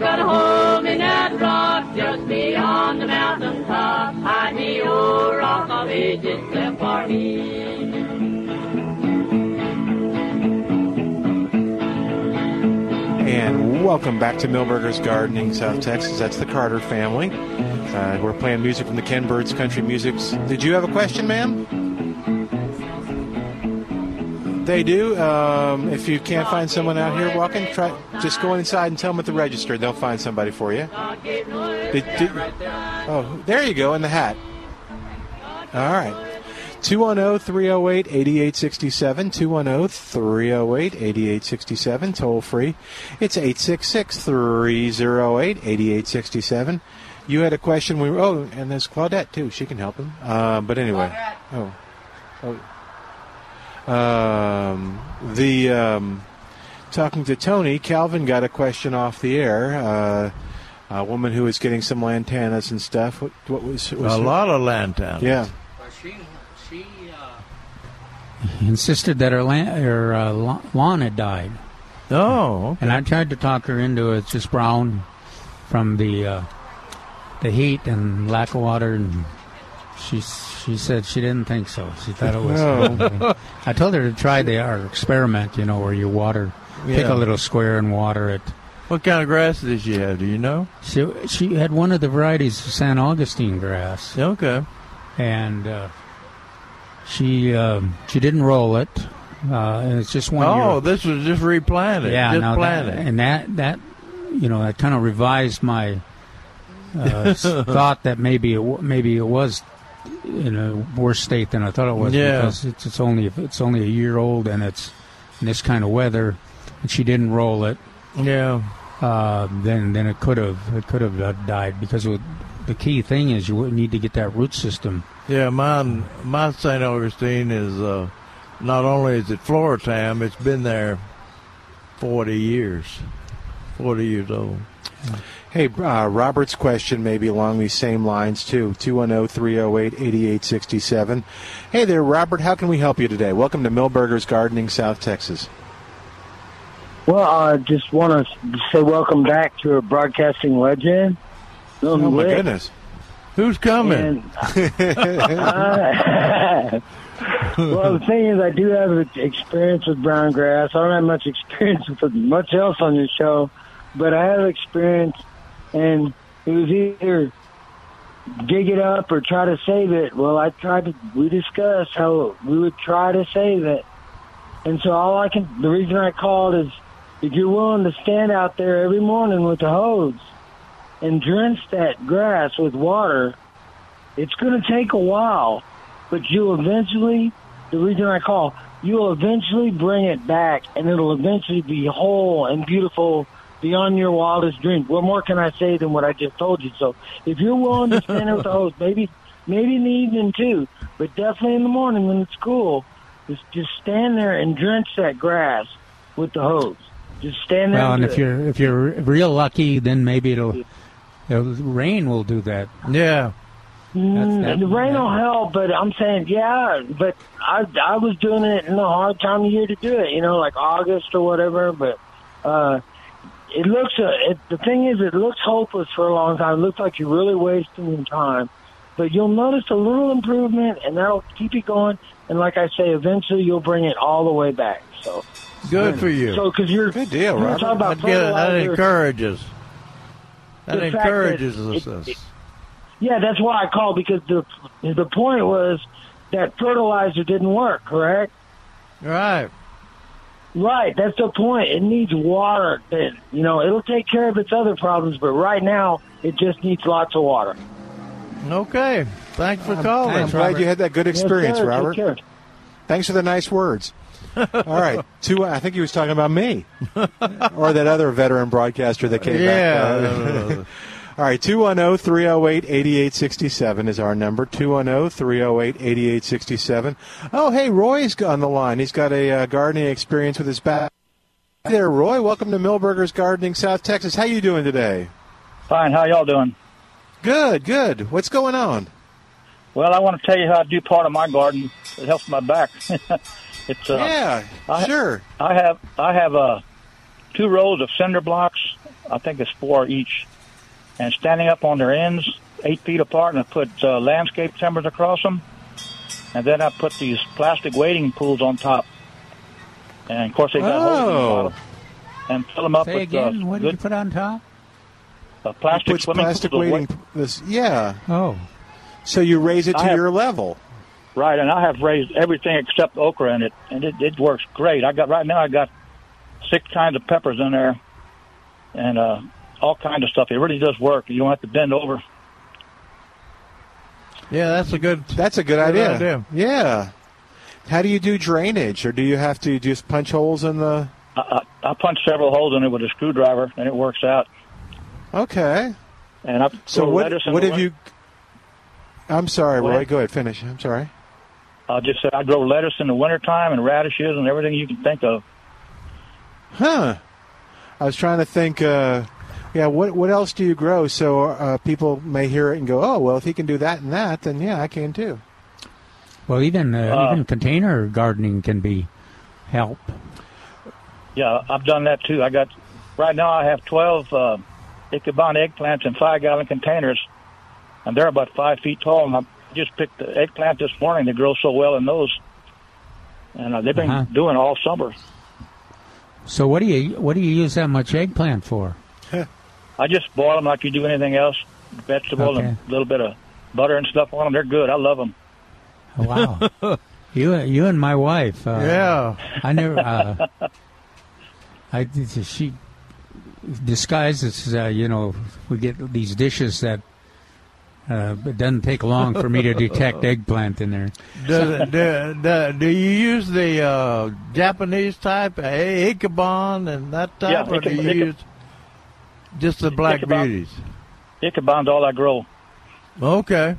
Got a home in that rock just beyond the mountain top. Rock of for me. And welcome back to Milbergers Gardening, South Texas. That's the Carter family. Uh, we're playing music from the Ken Burns Country Musics. Did you have a question, ma'am? They do. Um, if you can't find someone out here walking, try just go inside and tell them at the register. They'll find somebody for you. Did- did- oh, there you go in the hat. All right. 210 308 8867. 210 308 8867. Toll free. It's 866 308 8867. You had a question. We were, oh, and there's Claudette too. She can help him. Uh, but anyway. Oh. Oh. Um, the um, talking to Toni, Calvin got a question off the air. Uh, a woman who was getting some lantanas and stuff. What, what was, was a her- lot of lantanas. Yeah. She, she, He insisted that her, la- her uh, lawn had died. Oh, And I tried to talk her into it. It's just brown from the uh, the heat and lack of water, and she she said she didn't think so. She thought it was. Oh. [laughs] I told her to try the our experiment, you know, where you water, pick a little square and water it. What kind of grass did she have? Do you know? She she had one of the varieties of San Augustine grass, Okay. and uh, she um she didn't roll it. Uh, and it's just one. Oh, year. this was just replanted. yeah, just now that, and that that you know that kind of revised my uh, [laughs] thought that maybe it, maybe it was in a worse state than I thought it was Yeah. because it's, it's only it's only a year old and it's in this kind of weather, and she didn't roll it. yeah. Uh, then then it could have it could have died because would, the key thing is you would need to get that root system Yeah, mine, my St. Augustine is uh, not only is it Floratam, it's been there 40 years, 40 years old. Hey, uh, Robert's question may be along these same lines too. 210-308-8867. Hey there, Robert. How can we help you today? Welcome to Milbergers Gardening, South Texas. Well, I just want to say welcome back to a broadcasting legend. Oh my goodness. Who's coming? And, [laughs] uh, [laughs] well, the thing is, I do have experience with brown grass. I don't have much experience [laughs] with much else on your show, but I have experience, and it was either dig it up or try to save it. Well, I tried to. We discussed how we would try to save it, and so all I can. The reason I called is if you're willing to stand out there every morning with the hose and drench that grass with water, it's going to take a while, but you'll eventually, the reason I call, you'll eventually bring it back and it'll eventually be whole and beautiful beyond your wildest dreams. What more can I say than what I just told you? So if you're willing to stand there with the hose, maybe, maybe in the evening too, but definitely in the morning when it's cool, just, just stand there and drench that grass with the hose. Just stand there. Well, and do if it. you're if you're real lucky, then maybe it'll, it'll rain will do that. Yeah. Mm, that- the rain will help, but I'm saying, yeah, but I I was doing it in a hard time of year to do it, you know, like August or whatever. But uh, it looks, uh, it, the thing is, it looks hopeless for a long time. It looks like you're really wasting your time. But you'll notice a little improvement, and that'll keep you going. And like I say, eventually you'll bring it all the way back. So Good for you. So because you're good deal, Robert. talking about That, get- that encourages. That fact that encourages it- us. it- Yeah, that's why I called because the the point was that fertilizer didn't work, correct? Right. Right, that's the point. It needs water. That you know, it'll take care of its other problems, but right now it just needs lots of water. Okay. Thanks for calling. I'm glad you had that good experience, Yes, sir. Robert. Take care. Thanks for the nice words. All right, [laughs] two. I think he was talking about me, [laughs] or that other veteran broadcaster that came Yeah. back. [laughs] Uh, All right, 210 308 8867 is our number. 210 308 8867. Oh, hey, Roy's on the line. He's got a uh, gardening experience with his back. Hey there, Roy. Welcome to Milbergers Gardening, South Texas. How you doing today? Fine. How y'all doing? Good, good. What's going on? Well, I want to tell you how I do part of my garden. It helps my back. [laughs] it's uh, yeah, I, sure. I have I have uh, two rows of cinder blocks. I think it's four each, and standing up on their ends, eight feet apart, and I put uh, landscape timbers across them, and then I put these plastic wading pools on top. And of course, they got holes in the Oh. bottom, and fill them up Say with again, uh, what did you put on top? uh, plastic Puts swimming plastic pools. of. This, yeah. Oh. So you raise it to have- your level. Right, and I have raised everything except okra in it, and it, it works great. I got right now. I got six kinds of peppers in there, and uh, all kinds of stuff. It really does work. You don't have to bend over. Yeah, that's a good. That's a good, Good idea. idea. Yeah. How do you do drainage, or do you have to just punch holes in the? I, I, I punch several holes in it with a screwdriver, and it works out. Okay. And I So grow what? lettuce in What the have you? I'm sorry, Go Roy. ahead. Go ahead. Finish. I'm sorry. I just said I grow lettuce in the wintertime and radishes and everything you can think of. Huh. I was trying to think. Uh, yeah. What What else do you grow? So uh, people may hear it and go, "Oh, well, if he can do that and that, then yeah, I can too." Well, even uh, Uh, even container gardening can be help. Yeah, I've done that too. I got right now. I have twelve uh, Ichiban eggplants in five gallon containers, and they're about five feet tall. And I just picked the eggplant this morning. They grow so well in those, and uh, they've been Uh-huh. doing all summer. So what do you what do you use that much eggplant for? [laughs] I just boil them like you do anything else, vegetable and a little bit of butter and stuff on them. They're good. I love them. Oh, wow. [laughs] you you and my wife. Uh, Yeah. I never. Uh, I she disguises. Uh, you know, we get these dishes that. Uh, it doesn't take long for me to detect [laughs] eggplant in there. Does it, do, do, do you use the uh, Japanese type, uh, Ichiban and that type, Yeah, or do you Icha- use just the black Ichiban. beauties? Ichiban's all I grow. Okay.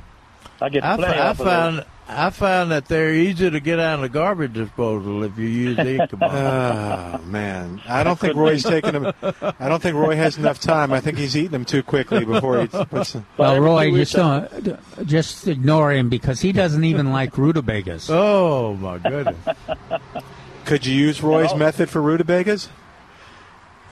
I get I, plenty I off those. found I found that they're easy to get out of the garbage disposal if you use the Ichiban. [laughs] Oh man, I don't think Roy's taking him. I don't think Roy has enough time. I think he's eating them too quickly before he puts. [laughs] Them. Well, Roy, just don't, just ignore him because he doesn't even [laughs] like rutabagas. Oh my goodness! Could you use Roy's method for rutabagas?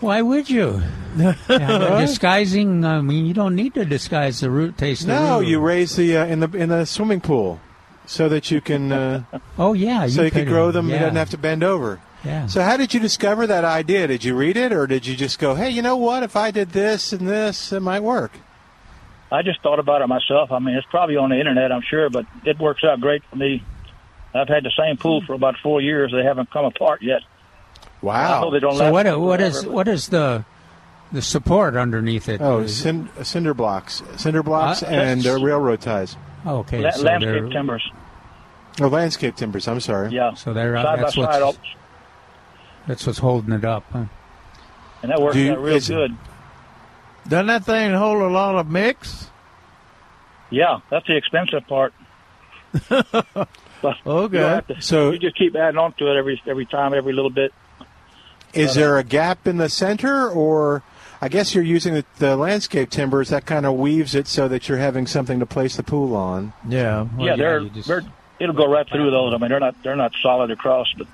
Why would you? [laughs] Yeah, disguising. I mean, you don't need to disguise the root taste. of the No, root. you raise the uh, in the in the swimming pool, so that you can. Uh, [laughs] Oh yeah, so you can grow them. Yeah. You doesn't have to bend over. Yeah. So how did you discover that idea? Did you read it, or did you just go, "Hey, you know what? If I did this and this, it might work." I just thought about it myself. I mean, it's probably on the internet, I'm sure, but it works out great for me. I've had the same pool for about four years. They haven't come apart yet. I hope they don't So last what? What is forever. what is the the support underneath it? Oh, Is- cin- cinder blocks, cinder blocks, Uh, and uh, railroad ties. okay, La- so landscape timbers. Oh, landscape timbers. I'm sorry. Yeah. so they're Side by that's side, what's all- that's what's holding it up. Huh? and that works you- out real is- good. Doesn't that thing hold a lot of mix? Yeah, that's the expensive part. [laughs] But you Okay. to- So- you just keep adding on to it every every time, every little bit. Is uh-huh. there a gap in the center, or I guess you're using the, the landscape timbers that kind of weaves it so that you're having something to place the pool on? Yeah. Well, yeah, they're, just- they're it'll go right through those. I mean, they're not they're not solid across, but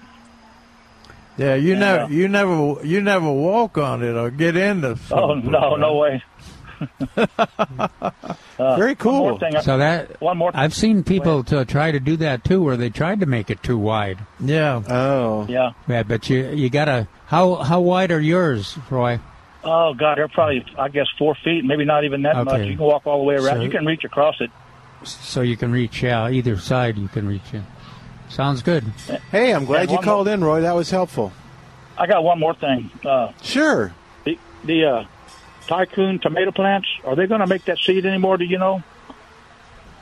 Yeah, you Yeah. never, you never, you never walk on it or get into. oh something. no, no way. Uh, Very one more cool. thing So that one more. I've seen people to try to do that too, where they tried to make it too wide. Yeah. Oh, yeah. Yeah, but you you gotta how how wide are yours, Roy? Oh God, they're probably I guess four feet, maybe not even that much. You can walk all the way around. So- you can reach across it. So you can reach yeah, either side you can reach in. Sounds good. Hey, I'm glad you one called in, Roy. That was helpful. I got one more thing. Uh, Sure. the the uh, tycoon tomato plants are they going to make that seed anymore? Do you know?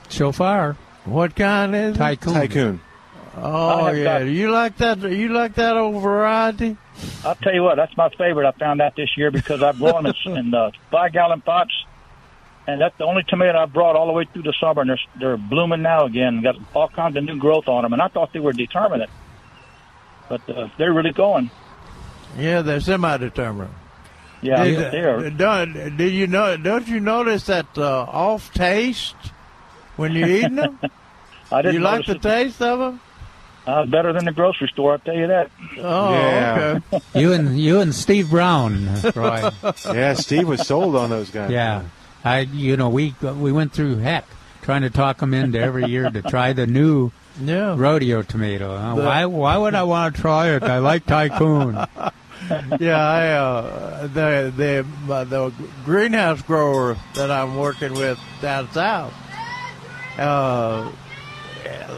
So far, What kind is it? tycoon. Tycoon. Oh yeah. got- Do you like that? You like that old variety? I'll tell you what, that's my favorite. I found out this year because I've grown them [laughs] in, in uh, five gallon pots, and that's the only tomato I brought all the way through the summer. And they're they're blooming now again. Got all kinds of new growth on them, and I thought they were determinate, but uh, they're really going. Yeah, they're semi-determined. Yeah, did, they are. Don't, did you know? Don't you notice that uh, off taste when you're eating them? [laughs] I didn't you like the it. taste of them? Uh, better than the grocery store, I'll tell you that. Oh, Yeah. okay. [laughs] You and you and Steve Brown, Roy. [laughs] Yeah, Steve was sold on those guys. Yeah, I you know we we went through heck trying to talk them into every year to try the new Yeah. rodeo tomato. Uh, The- why why would I want to try it? I like tycoon. Yeah, I uh, the the uh, the greenhouse grower that I'm working with down south. Uh,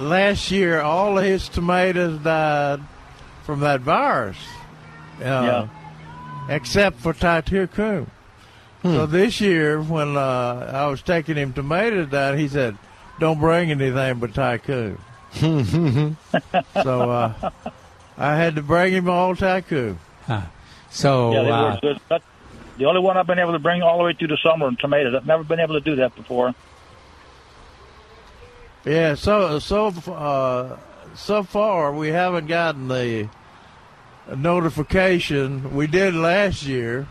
last year, all of his tomatoes died from that virus. Uh, Yeah. Except for tycoon. So this year, when uh, I was taking him tomatoes down, he said, "Don't bring anything but tycoon." [laughs] so uh, I had to bring him all tycoon. So yeah, uh, were. That's the only one I've been able to bring all the way through the summer and tomatoes. I've never been able to do that before. Yeah, so so uh, so far we haven't gotten the notification. We did last year,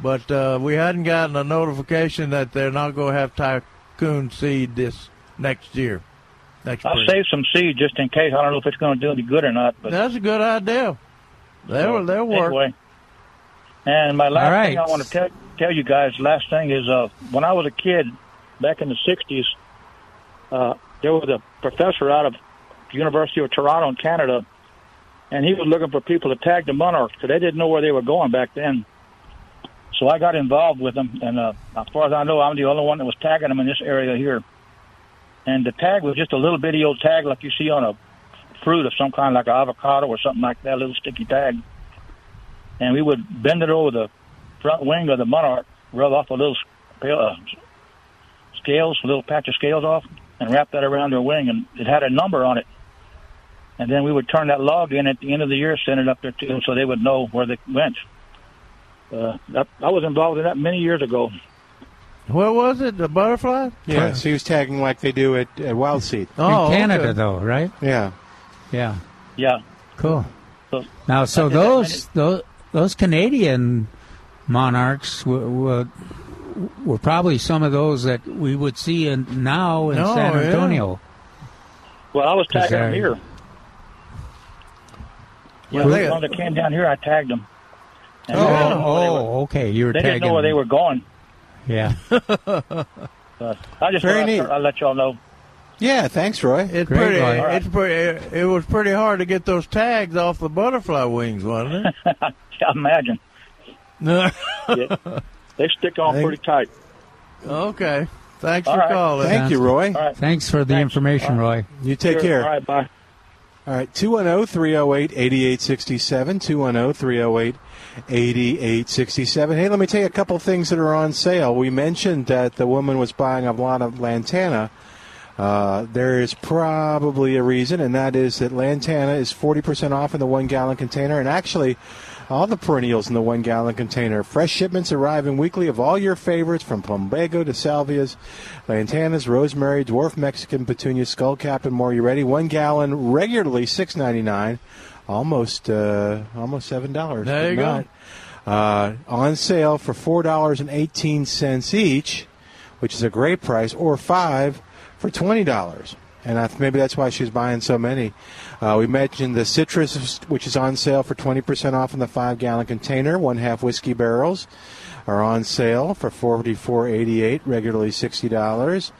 but uh, we hadn't gotten a notification that they're not going to have tycoon seed this next year. Next I'll spring. save some seed just in case. I don't know if it's going to do any good or not. But That's a good idea. They'll they'll work. Anyway. And my last All right. thing I want to tell tell you guys, last thing is, uh, when I was a kid, back in the '60s, uh, there was a professor out of the University of Toronto in Canada, and he was looking for people to tag the monarchs because they didn't know where they were going back then. So I got involved with them, and uh, as far as I know, I'm the only one that was tagging them in this area here. And the tag was just a little bitty old tag like you see on a fruit of some kind, like an avocado or something like that, a little sticky tag. And we would bend it over the front wing of the monarch, rub off a little scale, uh, scales, a little patch of scales off, and wrap that around their wing, and it had a number on it. And then we would turn that log in at the end of the year, send it up there to them so they would know where they went. Uh, that, I was involved in that many years ago. What was it? The butterfly? Yeah, so he was tagging like they do at, at Wildseed. Oh, in Canada, okay. though, right? Yeah. Yeah. Yeah. Cool. So, Now, so I did that- I those those those Canadian monarchs were, were, were probably some of those that we would see in, now in Oh, San yeah. Antonio. Well, I was tagging them here. Yeah, Well, they, they- when they came down here, I tagged them. And Oh, they didn't know where they were- oh, okay. You were They tagging. didn't know where they were going. Yeah. [laughs] But I just Very thought neat. I'd, I'd let y'all know. Yeah, thanks, Roy. It's Great, pretty. Roy. It's pretty. It was pretty hard to get those tags off the butterfly wings, wasn't it? [laughs] I imagine No. yeah. they stick on I pretty tight. okay. Thanks All for right. calling. Thank you, Roy. All right. Thanks for the Thanks. information, Roy. You take Sure. care. All right. Bye. All right, 210 308 8867. 210 308 8867. Hey, let me tell you a couple things that are on sale. We mentioned that the woman was buying a lot of Lantana. Uh, there is probably a reason, and that is that Lantana is 40% off in the one gallon container, and actually, all the perennials in the one gallon container. Fresh shipments arriving weekly of all your favorites from plumbago to salvias, lantanas, rosemary, dwarf Mexican petunias, skullcap, and more. You ready? One gallon regularly six ninety nine, almost uh, almost seven dollars. There you go. Uh, on sale for four dollars and eighteen cents each, which is a great price, or five for twenty dollars. And I, maybe that's why she's buying so many. Uh, we mentioned the citrus, which is on sale for 20% off in the five gallon container. One half whiskey barrels are on sale for $44.88, regularly $60.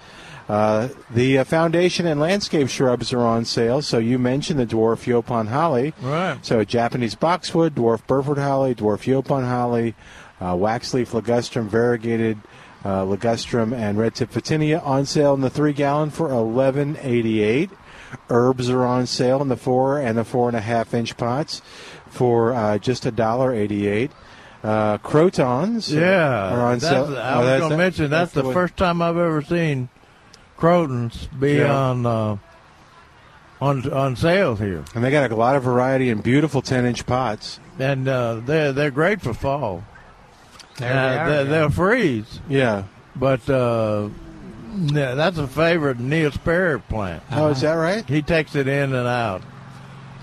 Uh, the uh, foundation and landscape shrubs are on sale. So you mentioned the dwarf Yaupon holly. Right. So Japanese boxwood, dwarf Burford holly, dwarf Yaupon holly, uh, waxleaf ligustrum, variegated uh, ligustrum, and red tip photinia on sale in the three gallon for eleven eighty eight. Herbs are on sale in the four and the four and a half inch pots for uh, just a dollar eighty eight. Uh, crotons Yeah. are on that's, sale. I Oh, was that's going to mention that's, the one. first time I've ever seen crotons be Yeah. on uh, on on sale here, And they got a lot of variety in beautiful ten inch pots. and uh, they're they're great for fall. There Uh, they are, they- yeah. They'll freeze, Yeah. but uh, yeah, that's a favorite Neil Sperry plant. Oh, is that right? He takes it in and out,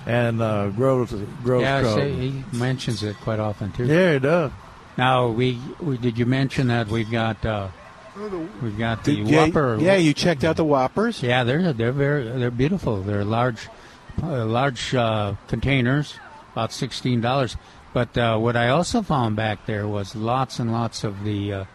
and uh, grows grows Yeah, so croton. he mentions it quite often too. Yeah, he does. Now, we, we did you mention that we've got uh, we've got the yeah, Whopper? yeah, you checked out the Whoppers. Yeah, they're they're very they're beautiful. They're large, uh, large uh, containers, about sixteen dollars. But uh, what I also found back there was lots and lots of the uh,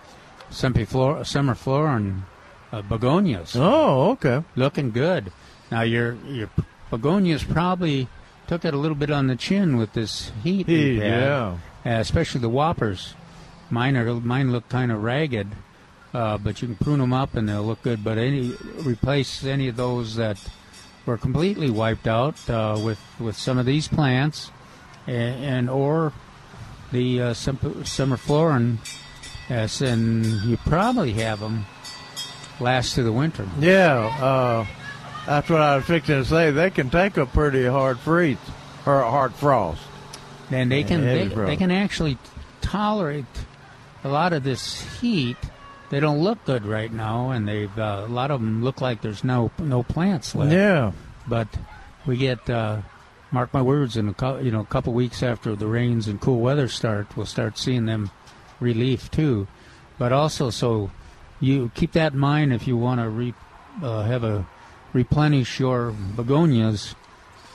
summer florin uh, begonias. Oh, okay. looking good. Now your your begonias probably took it a little bit on the chin with this heat. Heat, yeah. uh, especially the whoppers. Mine are mine look kind of ragged, uh, but you can prune them up and they'll look good. But any replace any of those that were completely wiped out uh, with with some of these plants, and, and or the uh, sem- summer florin. Yes, and you probably have them last through the winter. Yeah, uh, that's what I was fixing to say. They can take a pretty hard freeze or a hard frost. and they can they, they can actually tolerate a lot of this heat. They don't look good right now, and they've uh, a lot of them look like there's no no plants left. Yeah. but we get uh, mark my words in a cou- you know a couple weeks after the rains and cool weather start, we'll start seeing them relief too. But also, so you keep that in mind if you want to re, uh, have a replenish your begonias.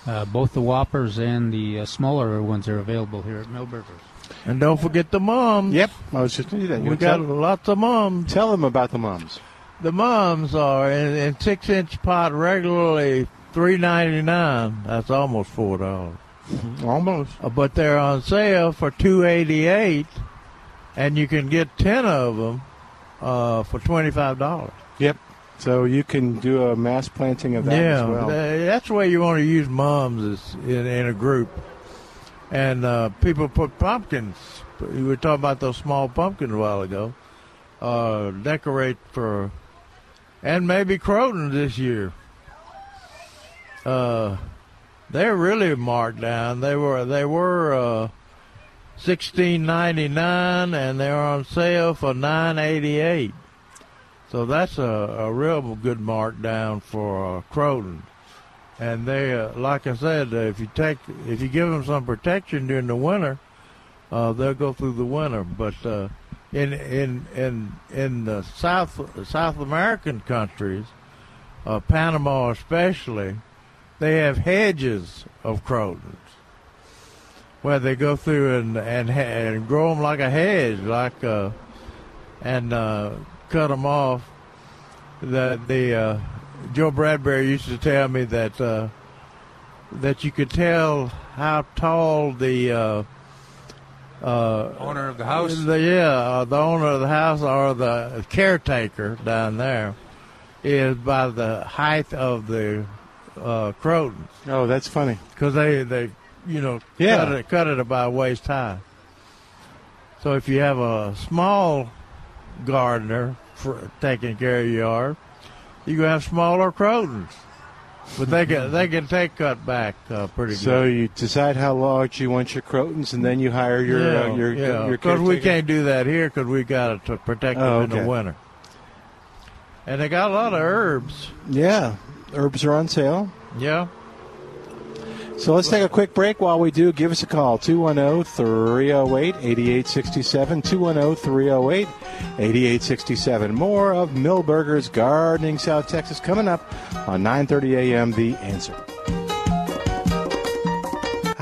Uh, both the whoppers and the uh, smaller ones are available here at Milbergers. And don't forget the mums. Yep, I was just going to do that. You We got tell, lots of mums. tell them about the mums. The mums are in, in six inch pot regularly three ninety nine. That's almost four dollars. Almost. Uh, but they're on sale for two eighty eight, and you can get ten of them uh, for twenty five dollars. Yep. So you can do a mass planting of that yeah, as well. tha- that's the way you want to use mums is in, in a group. And uh, people put pumpkins. We were talking about those small pumpkins a while ago. Uh, decorate for, and maybe croton this year. Uh, they're really marked down. They were they were uh, sixteen ninety nine, and they're on sale for nine eighty eight. So that's a, a real good markdown for uh, Croton. And they, uh, like I said, uh, if you take, if you give them some protection during the winter, uh, they'll go through the winter. But uh, in in in in the South South American countries, uh, Panama especially, they have hedges of crotons where they go through and and, and grow them like a hedge, like uh, and uh, cut them off. The the uh, Joe Bradbury used to tell me that uh, that you could tell how tall the uh, uh, owner of the house. The, yeah, uh, the owner of the house or the caretaker down there is by the height of the uh, crotons. Oh, that's funny. Because they they you know Yeah. cut it cut it about waist high. So if you have a small gardener for taking care of your yard, you can have smaller crotons, but they can they can take cut back uh, pretty So good. So you decide how large you want your crotons, and then you hire your uh, your yeah, your because we can't do that here because we got to protect them Oh, in the winter. And they got a lot of herbs. Yeah, herbs are on sale. Yeah. So let's take a quick break. While we do, give us a call 210 308 8867. 210 308 8867. More of Milbergers Gardening South Texas coming up on 9:30 a.m. The Answer.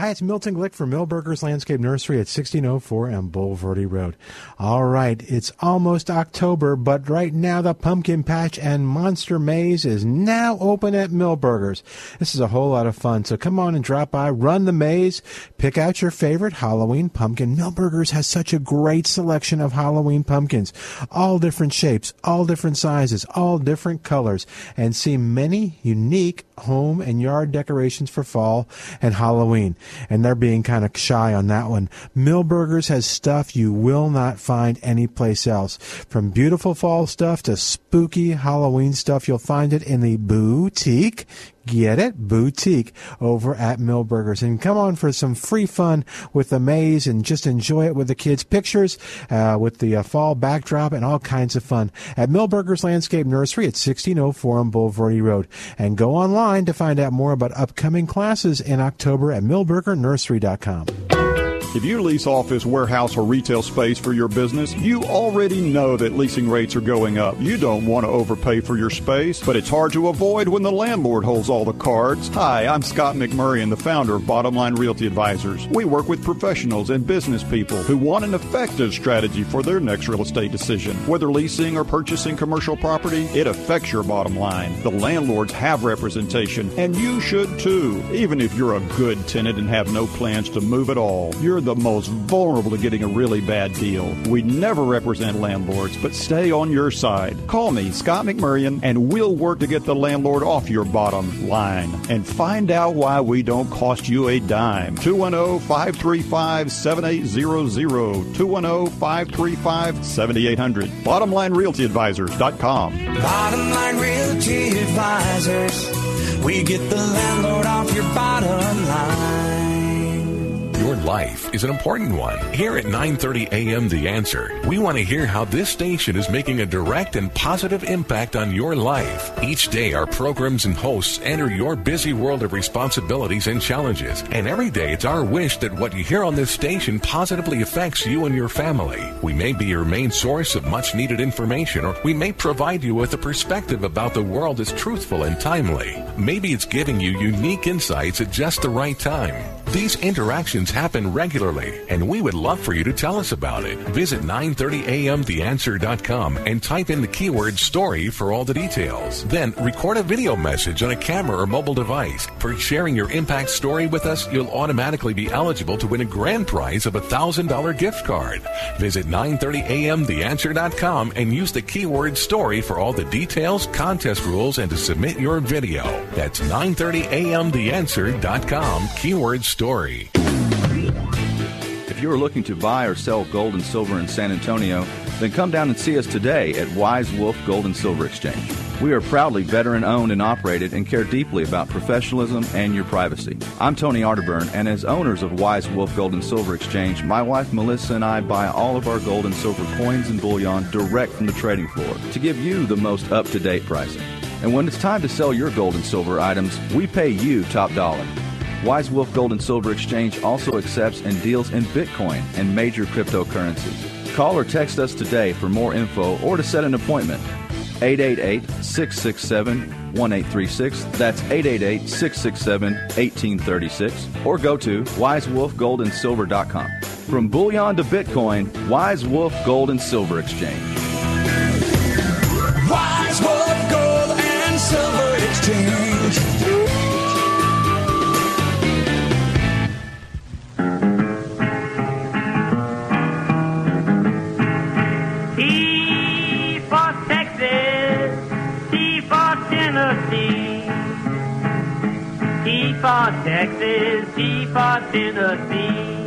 Hi, it's Milton Glick from Milbergers Landscape Nursery at 1604 on Bulverde Road. All right, it's almost October, but right now the Pumpkin Patch and Monster Maze is now open at Milbergers. This is a whole lot of fun, so come on and drop by, run the maze, pick out your favorite Halloween pumpkin. Milbergers has such a great selection of Halloween pumpkins, all different shapes, all different sizes, all different colors, and see many unique home and yard decorations for fall and Halloween. And they're being kind of shy on that one. Milbergers has stuff you will not find anyplace else. From beautiful fall stuff to spooky Halloween stuff, you'll find it in the boutique. Get it? Boutique over at Milbergers. And come on for some free fun with the maze and just enjoy it with the kids' pictures, uh, with the uh, fall backdrop and all kinds of fun at Milbergers Landscape Nursery at 1604 on Bulverde Road. And go online to find out more about upcoming classes in October at milbergernursery.com. If you lease office, warehouse, or retail space for your business, you already know that leasing rates are going up. You don't want to overpay for your space, but it's hard to avoid when the landlord holds all the cards. Hi, I'm Scott McMurray and the founder of Bottom Line Realty Advisors. We work with professionals and business people who want an effective strategy for their next real estate decision. Whether leasing or purchasing commercial property, it affects your bottom line. The landlords have representation, and you should too. Even if you're a good tenant and have no plans to move at all, you're the most vulnerable to getting a really bad deal. We never represent landlords, but stay on your side. Call me, Scott McMurrian, and we'll work to get the landlord off your bottom line and find out why we don't cost you a dime. 210 535 7800. 210 535 7800. BottomLineRealtyAdvisors.com. Bottom Line Realty Advisors. We get the landlord off your bottom line. Your life is an important one. Here at 9:30 a.m. The Answer, we want to hear how this station is making a direct and positive impact on your life. Each day our programs and hosts enter your busy world of responsibilities and challenges, and every day it's our wish that what you hear on this station positively affects you and your family. We may be your main source of much needed information or we may provide you with a perspective about the world that's truthful and timely. Maybe it's giving you unique insights at just the right time. These interactions happen regularly, and we would love for you to tell us about it. Visit 930amtheanswer.com and type in the keyword story for all the details. Then record a video message on a camera or mobile device. For sharing your impact story with us, you'll automatically be eligible to win a grand prize of a $1,000 gift card. Visit 930amtheanswer.com and use the keyword story for all the details, contest rules, and to submit your video. That's 930amtheanswer.com, keyword story. If you are looking to buy or sell gold and silver in San Antonio, Then come down and see us today at Wise Wolf Gold and Silver Exchange. We are proudly veteran owned and operated and care deeply about professionalism and your privacy. I'm Tony Arterburn, and as owners of Wise Wolf Gold and Silver Exchange, my wife Melissa and I buy all of our gold and silver coins and bullion direct from the trading floor to give you the most up to date pricing. And when it's time to sell your gold and silver items, we pay you top dollar. Wise Wolf Gold and Silver Exchange also accepts and deals in Bitcoin and major cryptocurrencies. Call or text us today for more info or to set an appointment. 888 667 1836. That's 888 667 1836. Or go to wisewolfgoldandsilver.com. From bullion to Bitcoin, Wise Wolf Gold and Silver Exchange. Wise Wolf Gold and Silver Exchange. For Texas, T for Tennessee.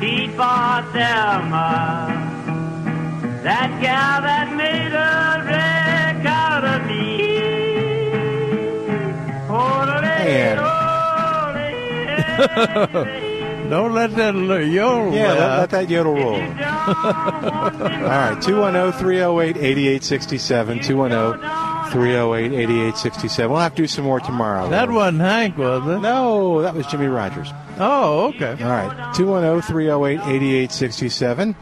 T for Thelma, that gal that made a wreck out of me. [laughs] Don't let that little yodel. Yeah, let, let that yodel roll. All right, 210 308 8867. 210 308 8867. We'll have to do some more tomorrow. That wasn't Hank, was it? No, that was Jimmie Rodgers. Oh, okay. All right, 210 308 8867.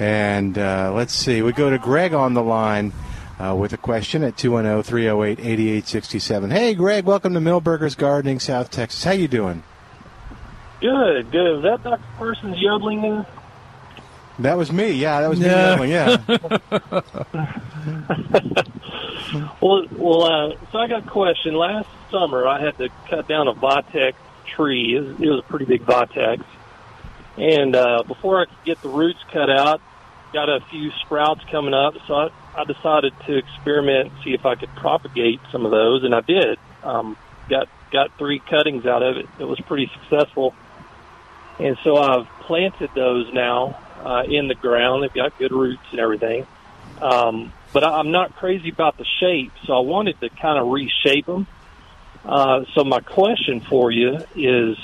And uh, let's see, we go to Greg on the line uh, with a question at 210 308 8867. Hey, Greg, welcome to Milbergers Gardening, South Texas. How you doing? Good, good. Is that Dr. Parsons yodeling there? That was me. Yeah, that was me Yeah. yelling. Yeah. [laughs] Well, well. Uh, so I got a question. Last summer, I had to cut down a Vitex tree. It was, it was a pretty big Vitex, and uh, before I could get the roots cut out, got a few sprouts coming up. So I, I decided to experiment, see if I could propagate some of those, and I did. Um, got got three cuttings out of it. It was pretty successful, and so I've planted those now uh, in the ground. They've got good roots and everything. Um, but I- I'm not crazy about the shape, so I wanted to kind of reshape them. Uh, so my question for you is,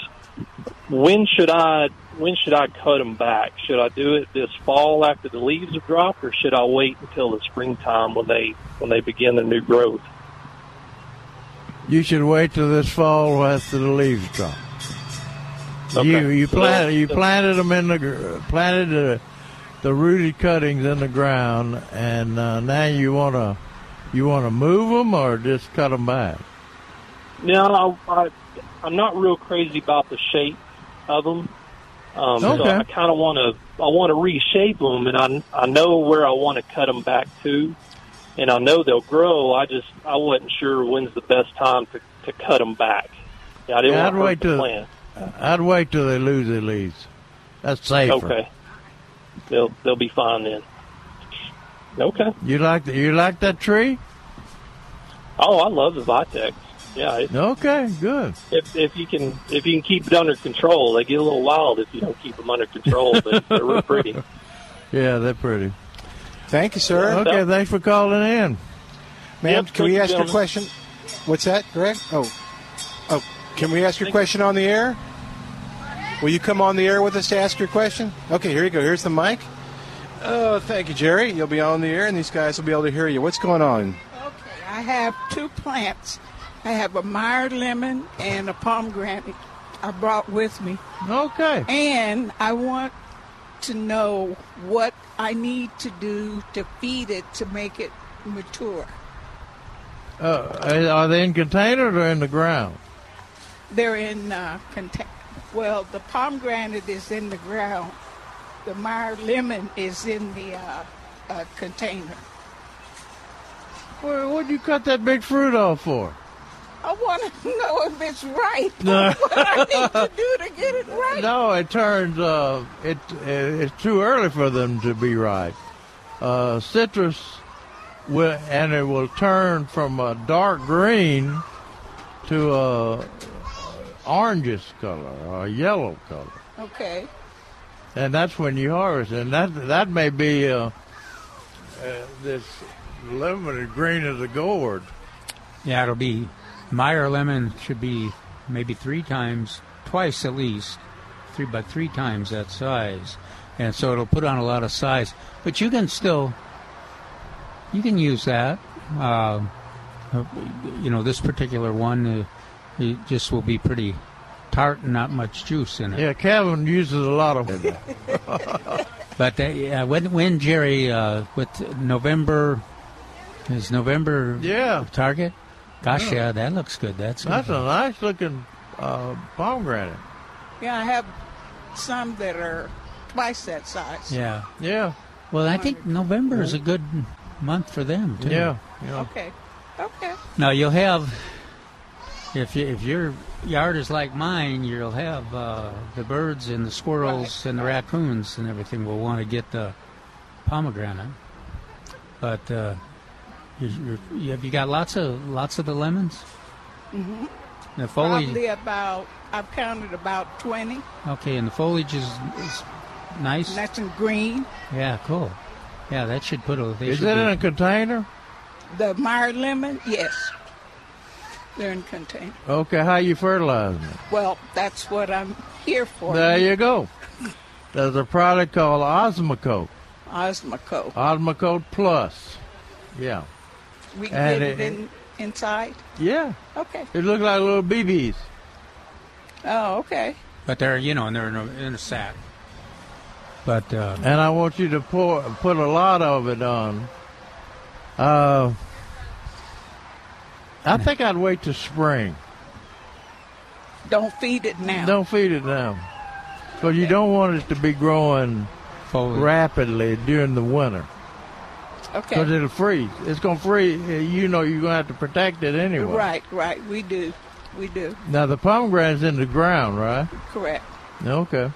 when should I when should I cut them back? Should I do it this fall after the leaves have dropped, or should I wait until the springtime when they when they begin their new growth? You should wait till this fall after the leaves drop. You you So planted you planted them in the planted the the rooted cuttings in the ground, and uh, now you want to you want to move them or just cut them back. No, I, I, I'm not real crazy about the shape of them. Um, So I kind of want to I want to reshape them, and I I know where I want to cut them back to, and I know they'll grow. I just I wasn't sure when's the best time to to cut them back. Yeah, I didn't Yeah, want I'd to wait the till plant. I'd wait till they lose their leaves. That's safer. Okay, they'll they'll be fine then. Okay. You like the, you like that tree? Oh, I love the Vitex. Yeah. It, Okay, good. if if you can if you can keep it under control, they get a little wild if you don't keep them under control. But they're real [laughs] pretty. Yeah, they're pretty. Thank you, sir. Okay, thanks for calling in. Ma'am, Yep, can we ask your gentlemen. question? What's that, Greg? Oh, oh, can we ask your question on the air? Will you come on the air with us to ask your question? Okay, here you go. Here's the mic. Oh, thank you, Jerry. You'll be on the air, and these guys will be able to hear you. What's going on? Okay, I have two plants. I have a Meyer lemon and a pomegranate I brought with me. Okay. And I want to know what I need to do to feed it to make it mature. Uh, are they in containers or in the ground? They're in uh, contain. Well, the pomegranate is in the ground. The Meyer lemon is in the uh, uh, container. Well, what'd you cut that big fruit off for? I want to [laughs] know if it's right. [laughs] No. what I need to do to get it right. No, it turns. Uh, it it's too early for them to be ripe. Uh, citrus will, and it will turn from a dark green to a orangish color or yellow color. Okay. and that's when you harvest. And that that may be uh, uh, this lemon is green of the gourd. Yeah, it'll be Meyer lemon should be maybe three times, twice at least, three but three times that size, and so it'll put on a lot of size. But you can still, you can use that. Uh, you know, this particular one, uh, it just will be pretty tart and not much juice in it. Yeah, Calvin uses a lot of. [laughs] But uh, yeah, when when Jerry uh, with November is November Yeah. target. Gosh, Yeah. yeah, that looks good. That's That's good. a nice looking uh, pomegranate. Yeah, I have some that are twice that size. Yeah. Yeah. Well, I think November is a good month for them too. Yeah. yeah. Okay. Okay. Now you'll have, if you, if your yard is like mine, you'll have uh, the birds and the squirrels and the raccoons and everything will want to get the pomegranate. But uh, you, you're, you, have you got lots of lots of the lemons? hmm The foliage. Probably about, I've counted about 20. Okay, and the foliage is, is nice. Nice and green. Yeah, cool. Yeah, that should put a. They Is should that be- in a container? The Meyer lemon, yes. They're in container. Okay, how you fertilizing it? Well, that's what I'm here for. There you go. There's a product called Osmocote. Osmocote. Osmocote Plus. Yeah. We can And get it, it- in, inside? Yeah. Okay. It looks like little BBs. Oh, okay. But they're you know and they're in a, in a sack. But uh, And I want you to pour put a lot of it on. Uh, I think I'd wait till spring. Don't feed it now. Don't feed it now. Because you don't want it to be growing rapidly during the winter. Okay. Because it'll freeze. It's going to freeze. Eh, you know you're going to have to protect it anyway. Right, right. We do. We do. Now, the pomegranate's in the ground, right? Correct. Okay.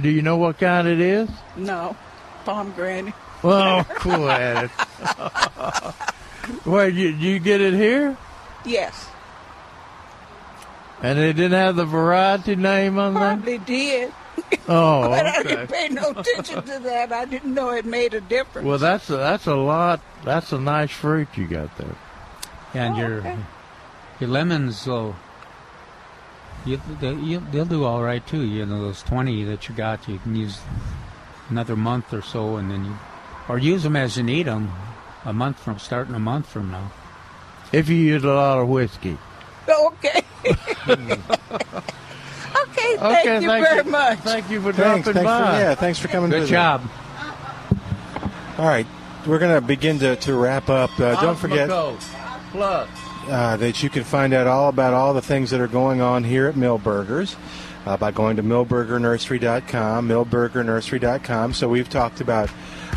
Do you know what kind it is? No. Pomegranate. Well, [laughs] cool at it. [laughs] Wait, you, you get it here? Yes. And they didn't have the variety name on there? Probably did. [laughs] Oh, [laughs] but I didn't pay no attention to that. I didn't know it made a difference. Well, that's a, that's a lot. That's a nice fruit you got there. and your your lemons will you, they, you, they'll do all right too. You know those twenty that you got, you can use another month or so, and then you or use them as you need them. A month from starting a month from now. If you use a lot of whiskey. Okay. [laughs] okay, thank Okay, you thank very you. much. Thank you for Thanks, dropping thanks by. For, yeah, thanks for coming. Good visit. job. All right, we're going to begin to, to wrap up. Uh, don't forget Osmocote uh, that you can find out all about all the things that are going on here at Milbergers uh, by going to milbergernursery.com, milbergernursery.com. So we've talked about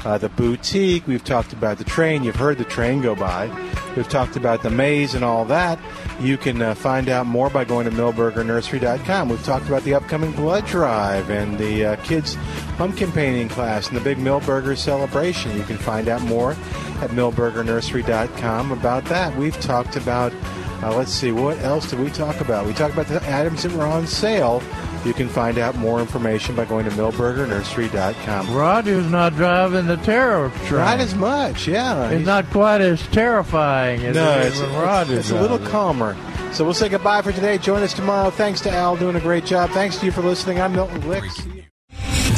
uh, the boutique, we've talked about the train, you've heard the train go by, we've talked about the maze and all that. You can uh, find out more by going to milbergernursery.com. We've talked about the upcoming blood drive and the uh, kids' pumpkin painting class and the big Milbergers celebration. You can find out more at milbergernursery.com about that. We've talked about, uh, let's see, what else did we talk about? We talked about the items that were on sale. You can find out more information by going to milbergernursery.com. Roger's not driving the terror train. Not as much, yeah. It's not quite as terrifying as no, it it's, is when it's- Roger's it's a little calmer. So we'll say goodbye for today. Join us tomorrow. Thanks to Al doing a great job. Thanks to you for listening. I'm Milton Glick.